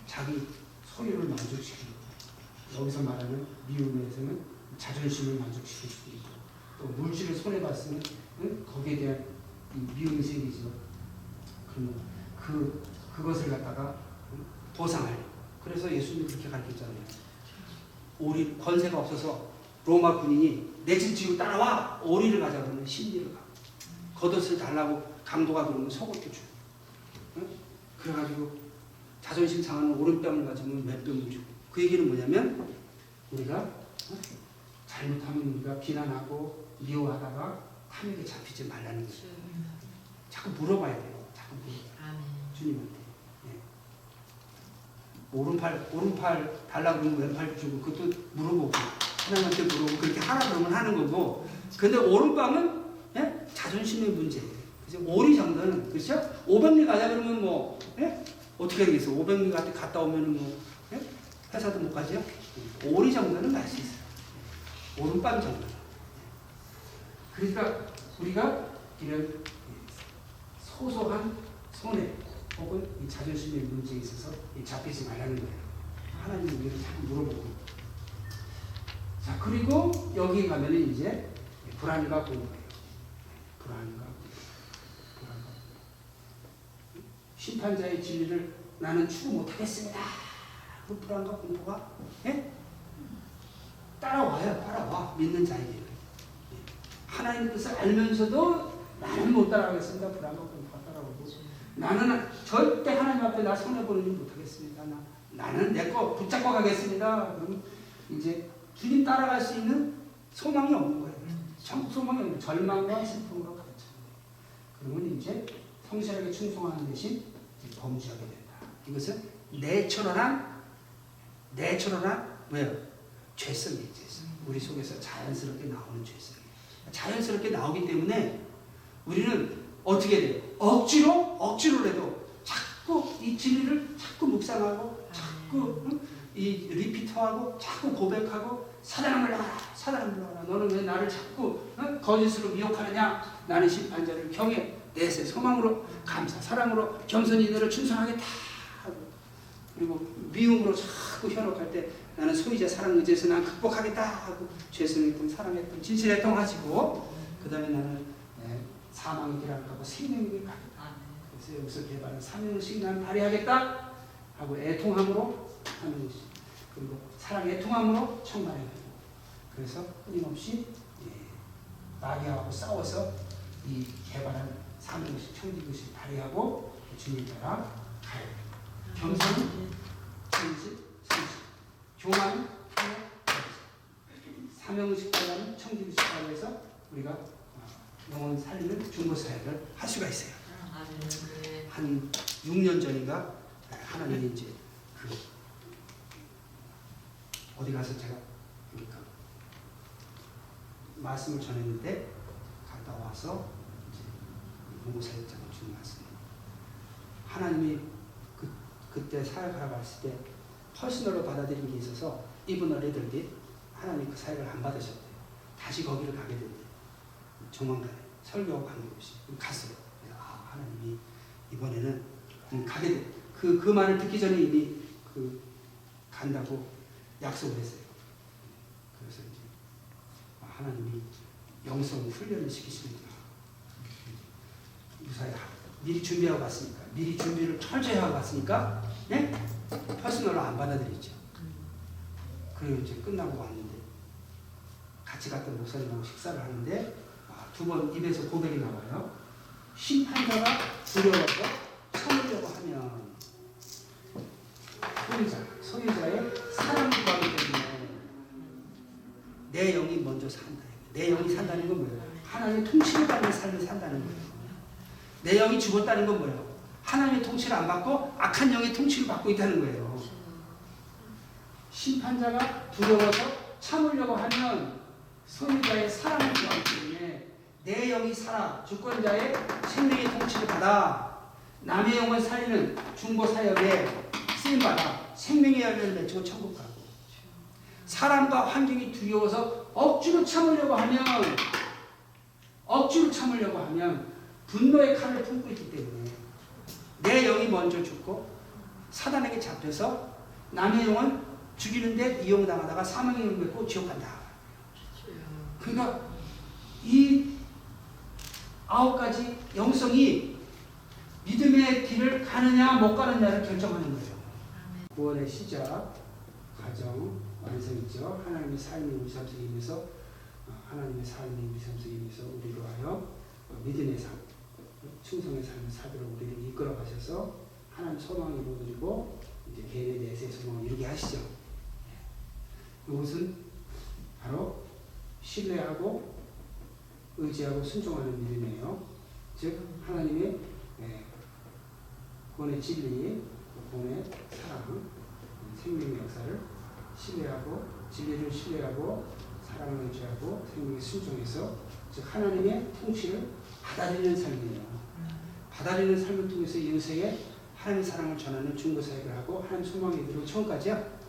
자기 소유를 만족시키는 거예요. 여기서 말하는 미움에서는 자존심을 만족시킬 수도 있고 또 물질을 손해 봤으면 응? 거기에 대한 이 미움이 생기죠. 그러면 그 그것을 갖다가 응? 보상하려. 그래서 예수님이 그렇게 가르쳤잖아요. 오리 권세가 없어서 로마 군인이 내집 지고 따라와 오리를 가자 그러면 심리를 가. 겉옷을 달라고 강도가 그러면 속옷도 줘. 응? 그래가지고 자존심 상하는 오른뺨을 가지면 왼뺨을 주고. 그 얘기는 뭐냐면 우리가 어? 잘못하면 우리가 비난하고 미워하다가 탐욕에 잡히지 말라는 거죠. 자꾸 물어봐야 돼요. 자꾸 물어봐요. 주님한테. 예. 오른팔 오른팔 달라고 그러면 왼팔 주고 그것도 물어보고 하나님한테 물어보고 그렇게 하라 그러면 하는 거고 근데 오른빵은 예? 자존심의 문제예요. 그죠? 오리 정도는 그렇죠? 500리 가자 그러면 뭐 예? 어떻게 되겠어? 500리 갔다 오면은 뭐 예? 회사도 못 가죠? 오리 정도는 갈 수 있어요. 오른빵 정도. 그러니까 우리가 이런 소소한 손해 혹은 이 자존심의 문제에 있어서 이 잡히지 말라는 거예요. 하나님 우리를 자꾸 물어보고. 자 그리고 여기 가면은 이제 불안과 공포예요. 불안과 공포. 심판자의 진리를 나는 추구 못하겠습니다. 그 불안과 공포가 예? 따라와요. 따라와 믿는 자에게. 하나님의 뜻을 알면서도 나는 못 따라가겠습니다. 불안과 공포가 따라오고 나는 절대 하나님 앞에 나 손해보는 일 못하겠습니다. 나, 나는 내 거 붙잡고 가겠습니다. 그럼 이제 주님 따라갈 수 있는 소망이 없는 거예요. 전부 소망이 없는. 절망과 가르치는 거예요. 그러면 이제 성실하게 충성하는 대신 범죄하게 된다. 이것은 내처럴한 내추럴한 뭐예요? 죄성이에요. 죄성. 우리 속에서 자연스럽게 나오는 죄성이에요. 자연스럽게 나오기 때문에 우리는 어떻게 돼요? 억지로 억지로라도 자꾸 이 진리를 자꾸 묵상하고 자꾸 응? 이 리피터하고 자꾸 고백하고 사단을 물러가라 사단을 물러가라 너는 왜 나를 자꾸 응? 거짓으로 미혹하느냐 나는 심판자를 경외 내세 소망으로 감사 사랑으로 겸손히 너를 충성하겠다 그리고 미움으로 자꾸 현혹할 때 나는 소유자 사랑 의지에서 난 극복하겠다 하고 죄성했던 사랑했던 진실했던 하시고 그 다음에 나는 예, 사망의 길을 가고 생명의 길을 가겠다. 그래서 여기서 개발한 사명의식 난 발휘하겠다 하고 애통함으로 사명의식 그리고 사랑 애통함으로 청만의 고 그래서 끊임없이 예, 마귀하고 싸워서 이 개발한 사명의식 청지의식 발휘하고 주님 따라 가요 겸손은 진실, 진실 발휘하는 청지의식 발휘해서 우리가 어, 영혼 살리는 중보사역을 할 수가 있어요 한 6년 전인가 하나님이 이제 그 어디 가서 제가 그러니까 말씀을 전했는데 갔다 와서 이제 공고사역장을 주는 말씀. 하나님이 그 그때 사역하라고 했을 때 퍼스널로 받아들인 게 있어서 이분을 애들이 하나님 그 사역을 안 받으셨대요. 다시 거기를 가게 된대. 조만간에 설교하고 관계없이 갔어요. 아 하나님이 이번에는 음, 가게 돼. 그, 그 말을 듣기 전에 이미 그 간다고 약속을 했어요. 그래서 이제 아, 하나님이 영성 훈련을 시키시는구나. 무사히 미리 준비하고 갔으니까. 미리 준비를 철저히 하고 갔으니까, 예? 퍼스널로 안 받아들이죠. 그리고 이제 끝나고 왔는데, 같이 갔던 목사님하고 식사를 하는데, 아, 두번 입에서 고백이 나와요. 심판자가 두려워서 참으려고 하면 소유자, 소유자의 사랑 구하기 때문에 내 영이 먼저 산다. 내 영이 산다는 건 뭐예요? 하나님의 통치를 받는 삶을 산다는 거예요. 내 영이 죽었다는 건 뭐예요? 하나님의 통치를 안 받고 악한 영의 통치를 받고 있다는 거예요. 심판자가 두려워서 참으려고 하면 소유자의 사랑을 구하기 때문에 내 영이 살아 주권자의 생명의 통치를 받아 남의 영을 살리는 중보 사역에 쓰임 받아 생명의 열매를 맺고 천국 가고 사람과 환경이 두려워서 억지로 참으려고 하면 억지로 참으려고 하면 분노의 칼을 품고 있기 때문에 내 영이 먼저 죽고 사단에게 잡혀서 남의 영은 죽이는데 이용당하다가 사망의 영을 맺고 지옥 간다. 그러니까 이 아홉 가지 영성이 믿음의 길을 가느냐 못 가느냐를 결정하는 거예요. 구원의 시작, 가정, 완성이죠. 하나님의 삶의 우리 삶 속에 임해서 어, 하나님의 삶의 우리 삶 속에 임해서 우리로 하여 어, 믿음의 삶, 충성의 삶을 살도록 우리를 이끌어 가셔서 하나님 소망을 이루어드리고 이제 개인의 내세의 소망을 이루게 하시죠. 예. 이것은 바로 신뢰하고 의지하고 순종하는 믿음이에요. 즉 하나님의 예, 구원의 진리, 구원의 사랑, 생명의 역사를 신뢰하고 진리를 신뢰하고 사랑을 의지하고 생명에 순종해서 즉 하나님의 통치를 받아들이는 삶이에요. 받아들이는 삶을 통해서 이웃에게 하나님의 사랑을 전하는 중보 사역을 하고 하나님 소망에 이르고 처음까지요.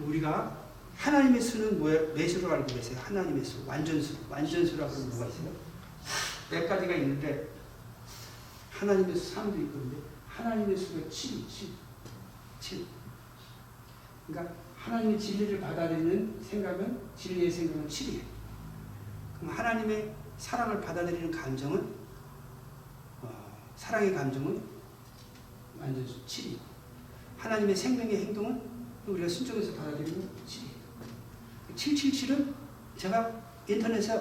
우리가 하나님의 수는 뭐예요? 매수로 알고 계세요. 하나님의 수, 완전수. 완전수라고 하면 뭐가 있어요? 몇 가지가 있는데 하나님의 수 3도 있거든요. 하나님의 수가 7, 7, 7. 그러니까 하나님의 진리를 받아들이는 생각은 진리의 생각은 7이에요. 그럼 하나님의 사랑을 받아들이는 감정은 어, 사랑의 감정은 완전수 7이에요. 하나님의 생명의 행동은 우리가 순종해서 받아들이는 7이에요. 777은 제가 인터넷에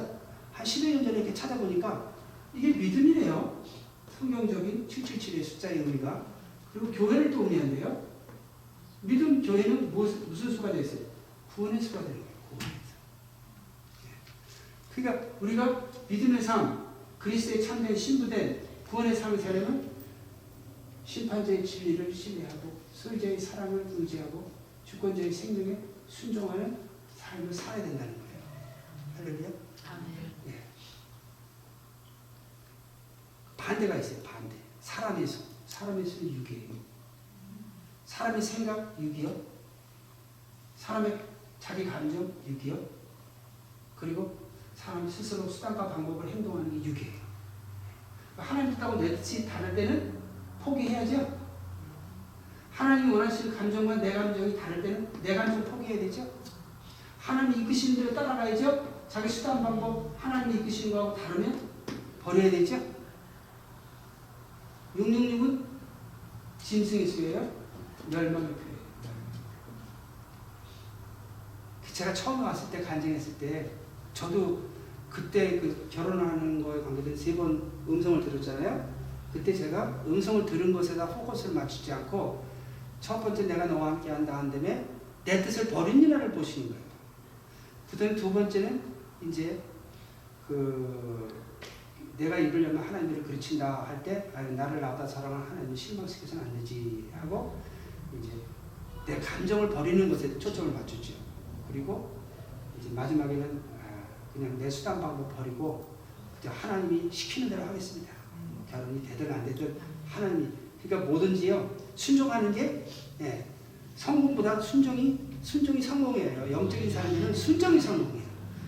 한 10여 년 전에 이렇게 찾아보니까 이게 믿음이래요. 성경적인 777의 숫자의 의미가. 그리고 교회를 또 의미한대요. 믿음 교회는 무슨, 무슨 수가 되어 있어요? 구원의 수가 되는 거예요. 구원의 수. 예. 그러니까 우리가 믿음의 삶, 그리스도의 참된 신부된 구원의 삶을 살려면 심판자의 진리를 신뢰하고 소유자의 사랑을 의지하고 주권적인 생명에 순종하는 삶을 살아야 된다는 거예요. 할렐루야. 예. 반대가 있어요. 반대. 사람의 손이 육이에요. 사람의 생각 육이요. 사람의 자기 감정 육이요. 그리고 사람 스스로 수단과 방법을 행동하는 게 육이에요. 하나님 있다고 내 뜻이 다를 때는 포기해야죠. 하나님이 원하시는 감정과 내 감정이 다를 때는 내 감정 포기해야 되죠. 하나님 이끄시는 대로 따라가야죠. 자기 수단 방법 하나님이 이끄시는 거하고 다르면 버려야 되죠. 666은 짐승의 수예요. 멸망의 표예요. 제가 처음 왔을 때 간증했을 때 저도 그때 그 결혼하는 거에 관계된 세 번 음성을 들었잖아요. 그때 제가 음성을 들은 것에다 포커스를 맞추지 않고 첫 번째 내가 너와 함께 한다 한 다음에 내 뜻을 버린 일화를 보시는 거예요. 그 다음에 두 번째는 이제 그 내가 이루려면 하나님을 그르친다 할 때 나를 낳다 사랑하는 하나님을 실망시켜서는 안 되지 하고 이제 내 감정을 버리는 것에 초점을 맞췄죠. 그리고 이제 마지막에는 아, 그냥 내 수단 방법 버리고 그냥 하나님이 시키는 대로 하겠습니다. 뭐 결혼이 되든 안 되든 하나님이 그러니까 뭐든지요 순종하는 게 예, 성공보다 순종이 순종이 성공이에요. 영적인 삶에는 순종이 성공이에요.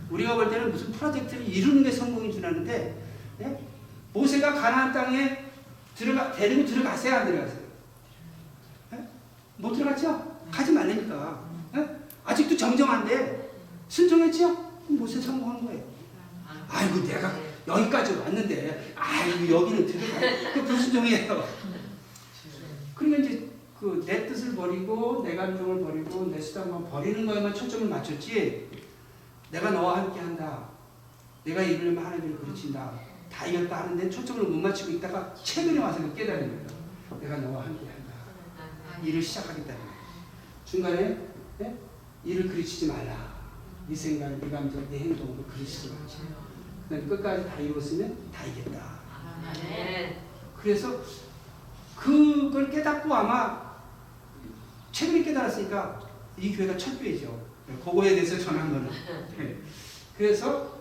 우리가 볼 때는 무슨 프로젝트를 이루는 게 성공인 줄 아는데 예? 모세가 가나안 땅에 들어가 데리고 들어갔어요 안 들어갔어요? 예? 못 들어갔죠? 가지 말라니까. 예? 아직도 정정한데 순종했죠? 모세 성공한 거예요. 아이고 내가 여기까지 왔는데 아이고 여기는 들어가 그 불순종이에요. 그러니까 이제 그 내 뜻을 버리고 내 감정을 버리고 내 수단만 버리는 거에만 초점을 맞췄지 내가 너와 함께 한다. 내가 이루려면 하나님을 그르친다. 다 이겼다 하는데 초점을 못 맞추고 있다가 최근에 와서 깨달은 거예요. 내가 너와 함께 한다. 일을 시작하겠다. 중간에 네? 일을 그르치지 말라. 네 생각, 네 감정, 네 행동으로 말자. 그다음 끝까지 다 이뤘으면 다 이겼다. 그래서 그걸 깨닫고 아마 최근에 깨달았으니까 이 교회가 첫 교회죠. 그거에 대해서 전한 거는. 네. 그래서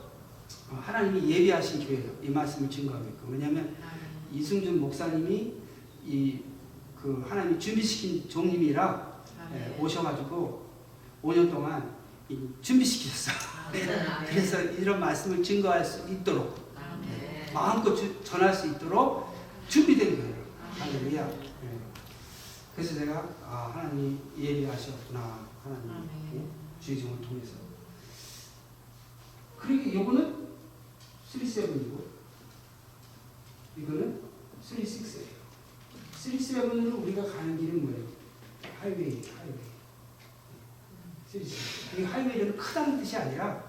어, 하나님이 예비하신 교회예요. 이 말씀을 증거하고 있고. 왜냐하면 이승준 목사님이 이 그 하나님이 준비시킨 종님이라 예, 오셔가지고 5년 동안 이 준비시키셨어. 그래서 이런 말씀을 증거할 수 있도록 마음껏 주- 전할 수 있도록 준비된 거예요. 할렐루야. 예. 그래서 제가 아 하나님 예비하셨구나 하나님 예? 주의 종을 통해서. 그러니까 요거는 37이고 이거는 36예요. 37으로 우리가 가는 길은 뭐예요? 하이웨이, 하이웨이. 37. 이 하이웨이는 크다는 뜻이 아니라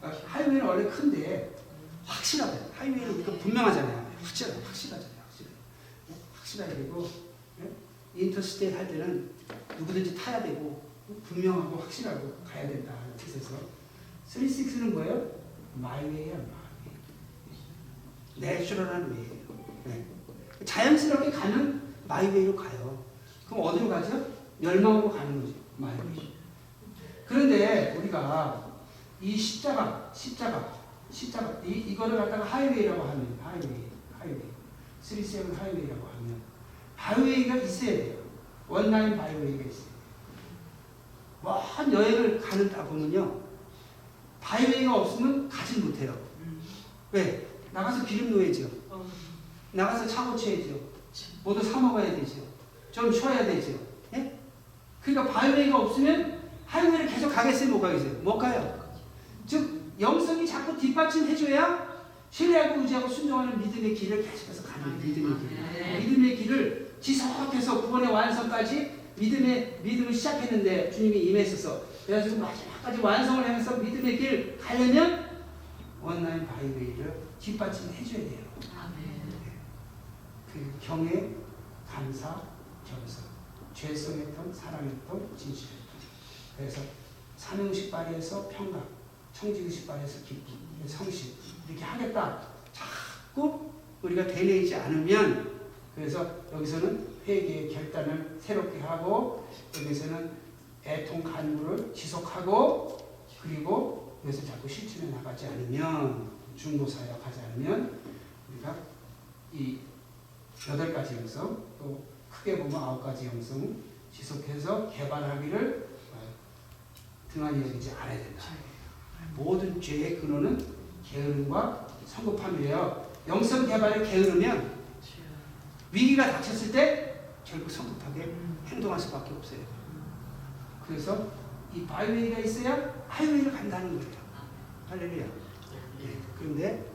아, highway는 원래 큰데 확실하다. highway는 우리가 분명하잖아요. 확실하다. 확실하잖아요. 확실해. 네? 확실하게 되고 네? interstate 할 때는 누구든지 타야 되고 분명하고 확실하고 가야 된다. 하는 뜻에서 36는 뭐예요? my way야 my way. Natural한 way예요. 네. 자연스럽게 가는 my way로 가요. 그럼 어디로 가죠? 멸망으로 가는 거죠. My way. 그런데 우리가 이 십자가, 십자가, 십자가 이 이거를 갖다가 하이웨이라고 하면 하이웨이, 하이웨이, 쓰리세븐 하이웨이라고 하면 하이웨이가 있어야 돼요. One nine byway가 있어요. 먼 여행을 가는 다 보면요, byway가 없으면 가지 못해요. 왜? 나가서 기름 넣어야죠. 나가서 차 고쳐야죠. 뭐도 사 먹어야 되죠. 좀 쉬어야 되죠. 예? 그러니까 바이웨이가 없으면 하이웨이를 계속 가겠어요, 못 가겠어요? 못 가요. 즉 영성이 자꾸 뒷받침해줘야 신뢰하고 의지하고 순종하는 믿음의 길을 계속해서 가는 믿음의 길. 믿음의 길을 지속해서 구원의 완성까지 믿음의 믿음을 시작했는데 주님이 임했어서 그래가지고 마지막까지 완성을 하면서 믿음의 길 가려면 원라인 바이웨이를 뒷받침해줘야 돼요. 그 경애, 감사, 겸손, 죄성의 톤, 사랑의 톤, 진실의 톤. 그래서 사명식 발휘해서 평강, 청지의식 발휘해서 기쁨, 성실 이렇게 하겠다. 자꾸 우리가 되뇌이지 않으면 그래서 여기서는 회개의 결단을 새롭게 하고 여기서는 애통 간구를 지속하고 그리고 여기서 자꾸 실천해 나가지 않으면 중보사역 하지 않으면 우리가 이 여덟 가지 영성 또 크게 보면 아홉 가지 영성 지속해서 개발하기를 어, 등한히 여기지 않아야 된다. 모든 죄의 근원은 게으름과 성급함이에요. 영성 개발에 게으르면 위기가 닥쳤을 때 결국 성급하게 행동할 수밖에 없어요. 그래서 이 바이웨이가 있어야 하이웨이를 간다는 거예요. 할렐루야. 예, 그런데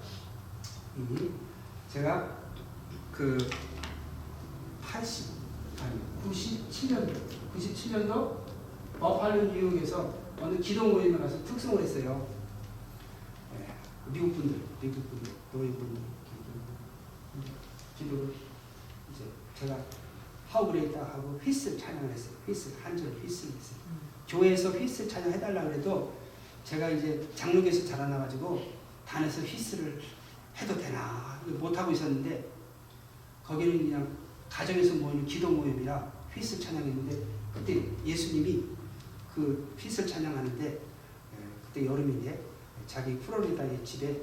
이 제가 그 80, 아니 97년도, 97년도 버팔로 뉴욕에서 어느 기도 모임에 가서 특성을 했어요. 예, 미국 분들, 미국 분들, 노인 분들, 기도를 이제 제가 하우브레이다 하고 휘슬 찬양을 했어요. 휘슬 한절 휘슬 했어요. 교회에서 휘슬 찬양 해달라 그래도 제가 이제 장로교에서 자라나가지고 단에서 휘슬을 해도 되나 못 하고 있었는데 거기는 그냥 가정에서 모이는 기도 모임이라 휘슬 찬양했는데 그때 예수님이 그 휘슬 찬양하는데 에, 그때 여름인데 자기 플로리다의 집에 에,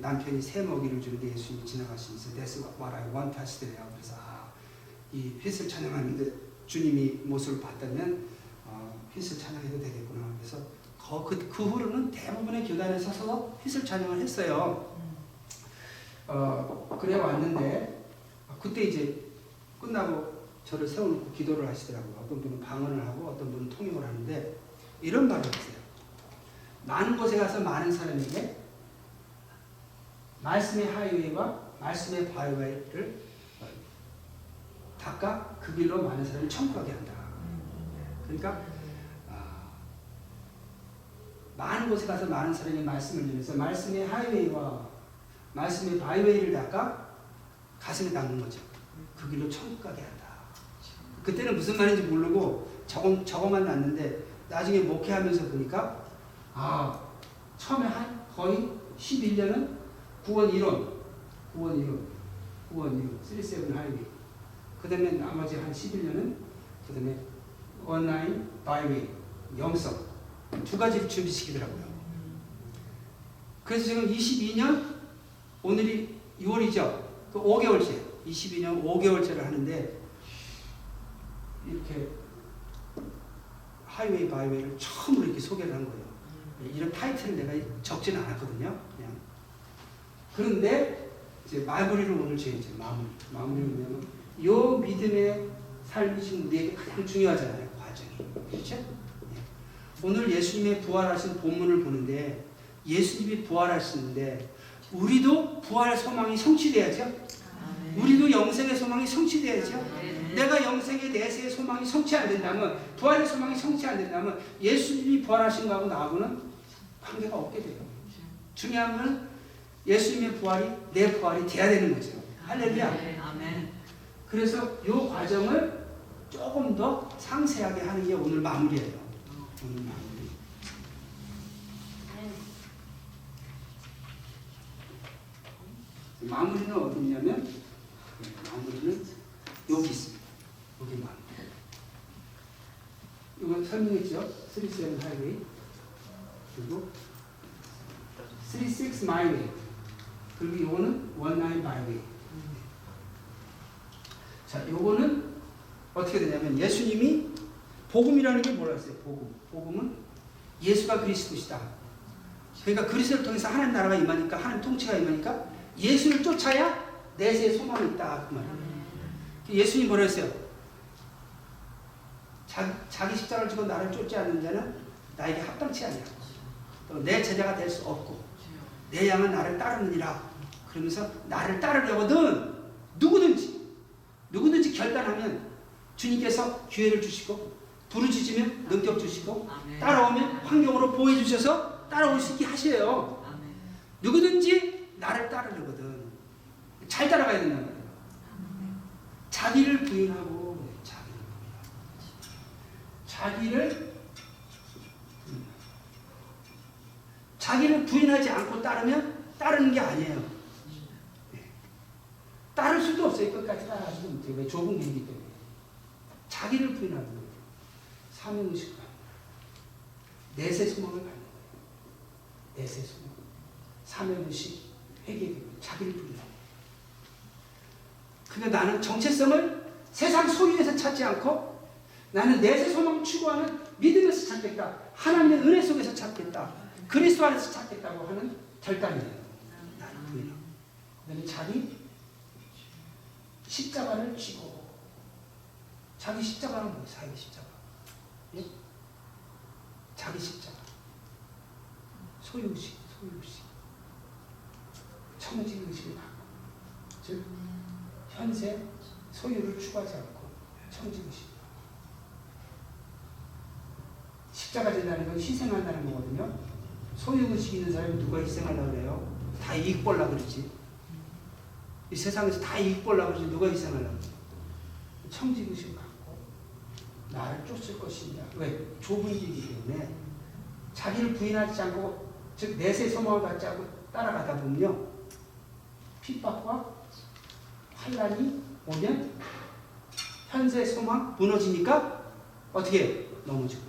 남편이 새 먹이를 주는데 예수님이 지나가시면서 That's what I want us to 해요. 그래서 아, 이 휘슬 찬양하는데 주님이 모습을 봤다면 어, 휘슬 찬양해도 되겠구나. 그래서 거, 그, 그 후로는 대부분의 교단에 서 서 휘슬 찬양을 했어요. 어, 그래 왔는데 그때 이제 끝나고 저를 세워놓고 기도를 하시더라고요. 어떤 분은 방언을 하고 어떤 분은 통역을 하는데 이런 말을 했어요. 많은 곳에 가서 많은 사람에게 말씀의 하이웨이와 말씀의 바이웨이를 닦아 그 길로 많은 사람이 천국하게 한다. 그러니까 아, 많은 곳에 가서 많은 사람이 말씀을 들으면서 말씀의 하이웨이와 말씀의 바이웨이를 닦아 가슴에 닦는 거죠. 그 길로 천국 가게 한다. 그때는 무슨 말인지 모르고 저거, 저거만 났는데 나중에 목회하면서 보니까 아 처음에 한 거의 11년은 구원 이론, 구원 이론, 구원 이론, 37 하이웨이. 그 다음에 나머지 한 11년은 그 다음에 온라인 바이웨이, 영성 두 가지를 준비시키더라고요. 그래서 지금 22년 오늘이 6월이죠. 그 5개월째, 22년 5개월째를 하는데 이렇게 하이웨이 바이웨이를 처음으로 이렇게 소개를 한 거예요. 이런 타이틀을 내가 적지는 않았거든요. 그냥 그런데 이제 마무리를 오늘 지어야죠. 마무리. 마무리를 뭐냐면 요 믿음의 삶이 지금 우리에게 가장 중요하잖아요. 과정이. 그렇죠? 예. 오늘 예수님의 부활하신 본문을 보는데 예수님이 부활하시는데 우리도 부활 소망이 성취돼야죠. 우리도 영생의 소망이 성취돼야죠. 내가 영생의 내세의 소망이 성취 안 된다면 부활의 소망이 성취 안 된다면 예수님이 부활하신 거하고 나하고는 관계가 없게 돼요. 중요한 건 예수님의 부활이 내 부활이 돼야 되는 거죠. 할렐루야. 아멘. 그래서 이 과정을 조금 더 상세하게 하는 게 오늘 마무리예요. 오늘 마무리. 마무리는 어디 있냐면 네, 마무리는 여기 있습니다. 여기 마무리. 이거 설명했죠? 37 highway 그리고 36 my way 그리고 이거는 19 byway 자, 요거는 어떻게 되냐면 예수님이 복음이라는 게 뭐라 했어요? 복음. 복음은 예수가 그리스도시다. 그러니까 그리스도를 통해서 하나님 나라가 임하니까 하나님 통치가 임하니까 예수를 쫓아야 내세에 소망이 있다 그 말이에요. 예수님 뭐라 했어요? 자기, 자기 십자가를 지고 나를 쫓지 않는 자는 나에게 합당치 아니야. 또내 제자가 될 수 없고 내 양은 나를 따르느니라. 그러면서 나를 따르려거든 누구든지 누구든지 결단하면 주님께서 기회를 주시고 부르짖으면 능력 주시고. 따라오면 환경으로 보호해 주셔서 따라올 수 있게 하셔요. 누구든지 나를 따르려거든 잘 따라가야 부인하고 네, 자기를 부인하고 자기를 음. 자기를 부인하지 않고 따르면 따르는 게 아니에요. 네. 따를 수도 없어요. 끝까지 따라가지도 못해요. 왜 좁은 길이기 때문에. 자기를 부인하는 거예요. 사명의식과 내세 소망을 갖는 거예요. 내세 소망. 사면의식, 회개되고 자기를 부인하고. 그러니까 나는 정체성을 세상 소유에서 찾지 않고 나는 내세 소망을 추구하는 믿음에서 찾겠다. 하나님의 은혜 속에서 찾겠다. 그리스도 안에서 찾겠다고 하는 결단이에요. 나는 부인하고. 그다음에 자기 십자가를 지고 자기 십자가는 뭐예요? 자기 십자가. 예? 자기 십자가. 소유의식, 소유의식. 청지의식을 갖고. 즉, 현세 소유를 추구하지 않고 청지의식. 십자가 된다는 건 희생한다는 거거든요. 소유의식 있는 사람이 누가 희생하려고 그래요? 다 이익 보려고 그러지. 이 세상에서 다 이익 보려고 그러지. 누가 희생하려고 그러지? 청지의식을 갖고 나를 쫓을 것이냐. 왜? 좁은 길이기 때문에 자기를 부인하지 않고 즉 내세 소망을 갖지 않고 따라가다 보면요. 핍박과 환란이 오면 현세 소망 무너지니까 어떻게? 넘어지고.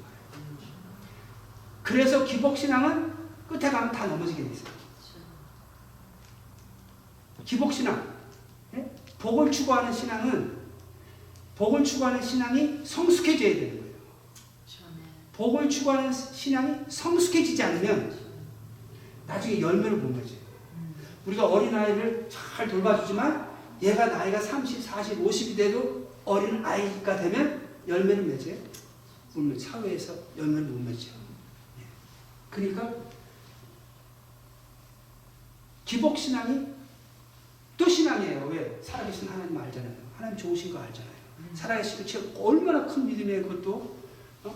그래서 기복신앙은 끝에 가면 다 넘어지게 돼 있어요. 기복신앙, 예? 복을 추구하는 신앙은 복을 추구하는 신앙이 성숙해져야 되는 거예요. 복을 추구하는 신앙이 성숙해지지 않으면 나중에 열매를 못 맺어요. 우리가 어린아이를 잘 돌봐주지만 얘가 나이가 30, 40, 50이 돼도 어린 아이가 되면 열매를 맺어요. 사회에서 열매를 못 맺죠. 예. 그러니까 기복신앙이 또 신앙이에요. 왜? 살아계신 하나님 알잖아요. 하나님 좋으신 거 알잖아요. 살아계신 그 얼마나 큰 믿음이에요. 그것도 어?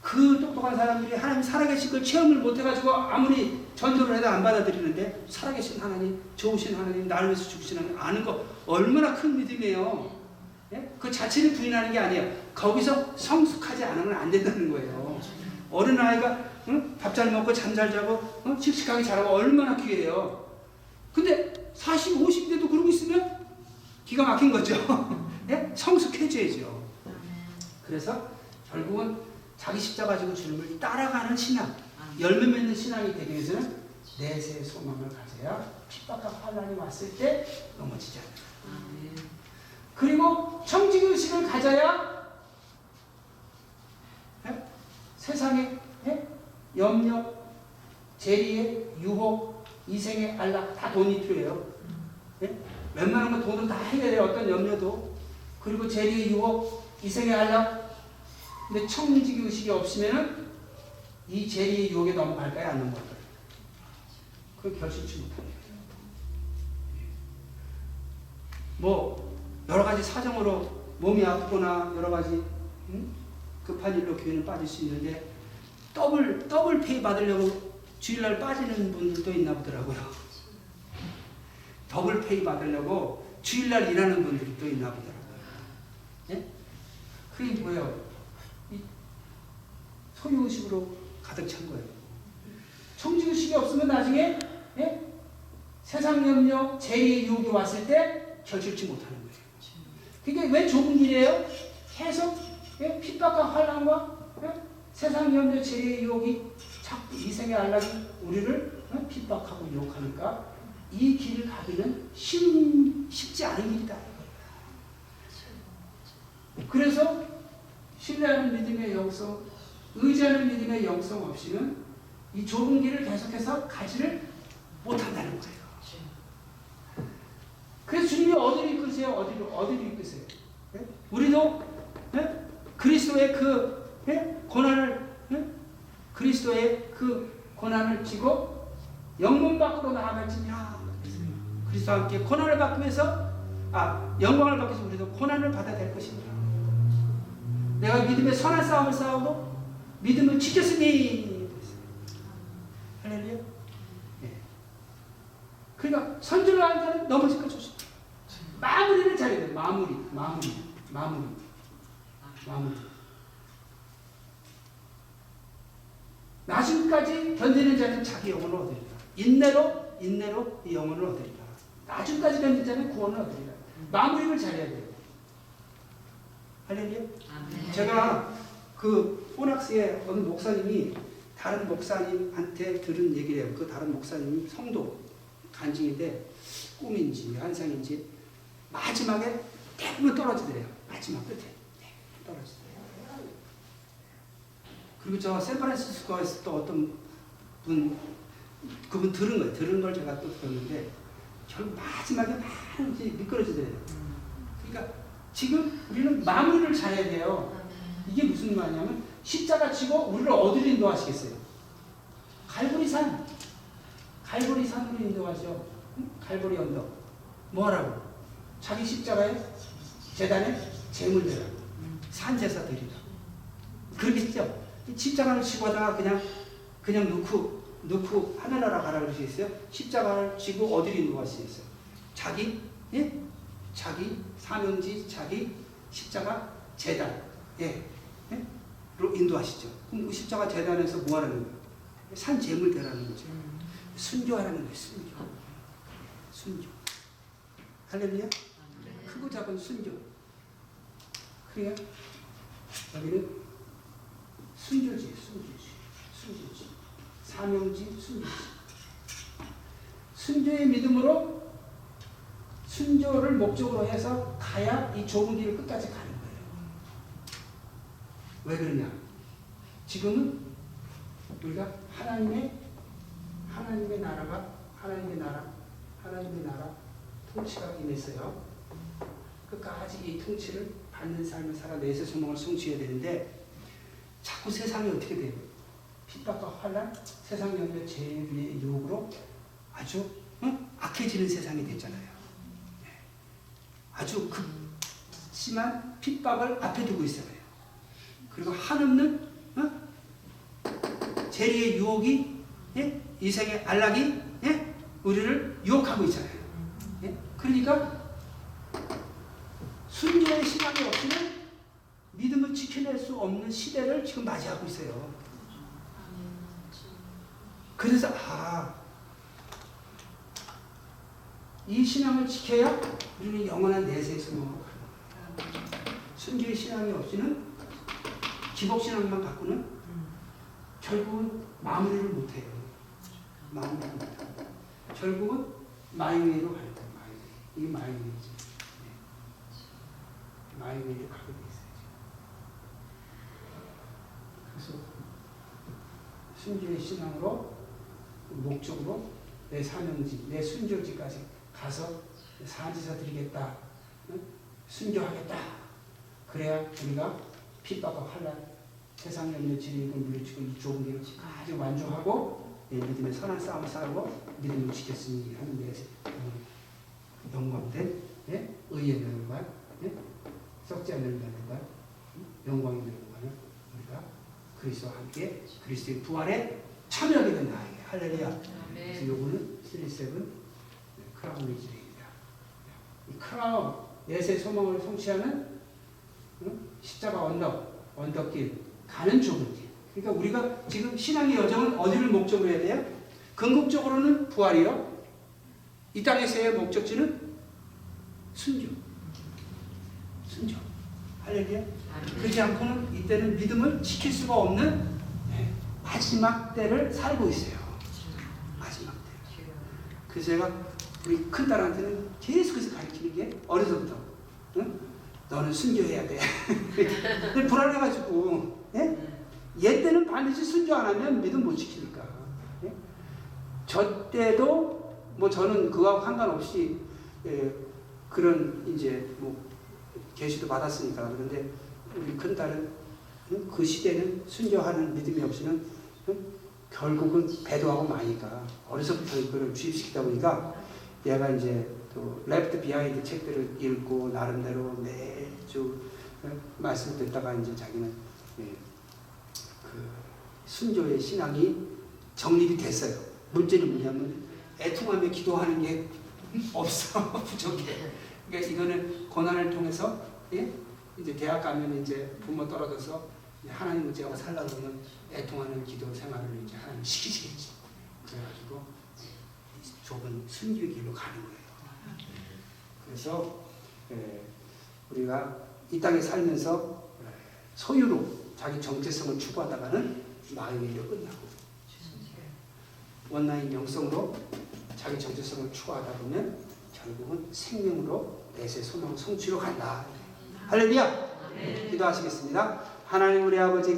그 똑똑한 사람들이 하나님 살아계신 걸 체험을 못해가지고 아무리 전도를 해도 안 받아들이는데 살아계신 하나님, 좋으신 하나님, 나를 위해서 죽으신 하나님 아는 거 얼마나 큰 믿음이에요. 예? 그 자체를 부인하는 게 아니에요. 거기서 성숙하지 않으면 안 된다는 거예요. 어린 아이가 응? 밥 잘 먹고 잠 잘 자고 응? 씩씩하게 자라고 얼마나 귀해요. 근데 40, 50대도 그러고 있으면 기가 막힌 거죠. 예? 성숙해져야죠. 그래서 결국은 자기 십자가 가지고 주님을 따라가는 신앙, 열매 맺는 신앙이 되기 위해서는 내세의 소망을 가져야 핍박과 환란이 왔을 때 넘어지지 않아요. 그리고 청지의식을 가져야 예? 세상의 예? 염려, 재리의 유혹, 이생의 안락 다 돈이 필요해요. 예? 웬만한 건 돈으로 다 해결해요. 어떤 염려도. 그리고 재리의 유혹, 이생의 안락. 근데 청지기 의식이 없으면은 이 재리의 유혹에 넘어갈까요? 안 넘어갈까요? 그걸 결심치 못합니다. 뭐 여러 가지 사정으로 몸이 아프거나 여러 가지 응? 급한 일로 교회는 빠질 수 있는데 double double pay 받으려고 주일날 빠지는 분들도 있나 보더라고요. Double pay 받으려고 주일날 일하는 분들이 또 있나 보더라고요. 예? 그게 뭐예요? 이 소유의식으로 가득 찬 거예요. 청지의식이 없으면 나중에 예? 세상 염려, 재의 유혹이 왔을 때 결실치 못하는 거예요. 그게 왜 좁은 길이에요? 계속 예? 핍박과 환란과 예? 세상 염려, 재의 유혹이 자꾸 이생의 안락이 우리를 예? 핍박하고 유혹하니까 이 길을 가기는 쉬운, 쉽지 않은 길이다. 그래서 신뢰하는 믿음의 영성, 의지하는 믿음의 영성 없이는 이 좁은 길을 계속해서 가지를 못한다는 거예요. 그래서 주님이 어디로 이끄세요? 어디로 어디로 이끄세요? 예? 우리도 예? 그리스도의 그 예? 고난을 예? 그리스도의 그 고난을 지고 영문 밖으로 나아갈지냐 그리스도와 함께 고난을 위해서 아 영광을 받기 위해서 우리도 고난을 받아야 될 것입니다. 내가 믿음의 선한 싸움을 싸우고 믿음을 지켰으니 할렐루야. 예. 그러니까 선주를 하는 자는 넘어질까 조심. 마무리를 잘해야 돼. 마무리, 마무리, 마무리, 마무리. 나중까지 견디는 자는 자기 영혼을 얻으리라. 인내로, 인내로 이 영혼을 얻으리라. 나중까지 견디는 자는 구원을 얻으리라. 마무리를 잘해야 돼요. 할렐루야. 제가 그 포낙스의 어느 목사님이 다른 목사님한테 들은 얘기래요. 그 다른 목사님이 성도 간증인데 꿈인지 환상인지 마지막에 대부분 떨어지더래요. 마지막 끝에 네, 떨어지더래요. 그리고 저 샌프란시스코에서 또 어떤 분 그분 들은 거예요. 들은 걸 제가 또 들었는데 결국 마지막에 막 미끄러지더래요. 그러니까 지금 우리는 마무리를 잘해야 돼요. 이게 무슨 말이냐면 십자가 치고 우리를 어디로 인도하시겠어요? 갈보리산. 갈보리산으로 인도하죠. 응? 갈보리 언덕. 뭐 하라고? 자기 십자가에 재단에 재물 대라. 산제사 드리라. 그러겠죠? 십자가를 치고 하다가 그냥 그냥 놓고 놓고 하늘나라 가라 그러시겠어요? 십자가를 지고 어디로 인도하시겠어요? 자기 예? 자기 사명지 자기 십자가 재단 예. 예? 로 인도하시죠. 그럼 그 십자가 재단에서 뭐 하라는 거예요? 산 재물 대라는 거죠. 순교하라는 거예요. 순교. 순교. 할렐루야. 크고 작은 순교. 그래요? 여기는 순교지, 순교지, 순교지. 사명지, 순교지. 순교의 믿음으로 순교를 목적으로 해서 가야 이 좁은 길을 끝까지 가는 거예요. 왜 그러냐? 지금은 우리가 하나님의 하나님의 나라가 하나님의 나라 하나님의 나라 통치가 임했어요. 끝까지 이 통치를 받는 삶을 살아 내세 소망을 성취해야 되는데 자꾸 세상이 어떻게 돼요? 핍박과 환란, 세상 영의 죄의 유혹으로 아주 응? 악해지는 세상이 됐잖아요. 네. 아주 극심한 핍박을 앞에 두고 있어요. 그리고 한없는 어? 재리의 유혹이 예? 이생의 안락이 예? 우리를 유혹하고 있잖아요. 예? 그러니까 순교의 신앙이 없이는 믿음을 지켜낼 수 없는 시대를 지금 맞이하고 있어요. 그래서 아, 이 신앙을 지켜야 우리는 영원한 가는 거예요. 순교의 신앙이 없이는 기복 신앙만 갖고는 결국은 마무리를 못해요. 마무리를 못해요. 결국은 my way로 거예요. My way. 이게 my way지. 네. My way로 가게 돼 있어요. 그래서 순교의 신앙으로 목적으로 내 사명지, 내 순교지까지 가서 사지사 드리겠다. 응? 순교하겠다. 그래야 우리가 핍박과 환란, 세상에 있는 지리를 물리치고 이 길을 아주 만족하고 내 믿음의 선한 싸움을 싸우고 믿음을 지켰으니 하는 데 영광된 예? 의의 면과 예? 썩지 않는 면과 면과는 우리가 그리스도와 함께 그리스도의 부활에 참여하게 된다. 할렐루야. 그래서 요거는 three seven crown ways입니다. 이 크라운 내세 소망을 성취하는 응? 십자가 언덕, 언덕길, 가는 좁은 길. 그러니까 우리가 지금 신앙의 여정은 어디를 목적으로 해야 돼요? 궁극적으로는 부활이요. 이 땅에서의 목적지는 순교. 순교. 할렐루야. 그렇지 않고는 이때는 믿음을 지킬 수가 없는 네, 마지막 때를 살고 있어요. 마지막 때. 그래서 제가 우리 큰딸한테는 계속해서 가르치는 게 어려서부터 응? 너는 순교해야 돼. 불안해가지고 예? 얘 때는 반드시 순교 안 하면 믿음 못 지키니까. 예? 저 때도 뭐 저는 그거하고 상관없이 예, 그런 이제 뭐 계시도 받았으니까 그런데 우리 큰 딸은 응? 그 시대는 순교하는 믿음이 없이는 응? 결국은 배도하고 마니까 어려서부터 이거를 주입시키다 보니까 얘가 이제 또 Left Behind 책들을 읽고 나름대로 매주 응? 말씀 듣다가 이제 자기는 예, 그 순교의 신앙이 정립이 됐어요. 문제는 뭐냐면 애통하며 기도하는 게 없어 부족해. 그러니까 이거는 고난을 통해서 예? 이제 대학 가면 이제 부모 떨어져서 하나님을 제가 살라 그러면 애통하는 기도 생활을 이제 하나님 시키시겠지. 그래가지고 좁은 순교 길로 가는 거예요. 그래서 예, 우리가 이 땅에 살면서 예, 소유로 자기 정체성을 추구하다가는 마음이 이 끝나고 원나인 영성으로 자기 정체성을 추구하다 보면 결국은 생명으로 내세 소망 성취로 간다. 할렐루야! 기도하시겠습니다. 하나님 우리 아버지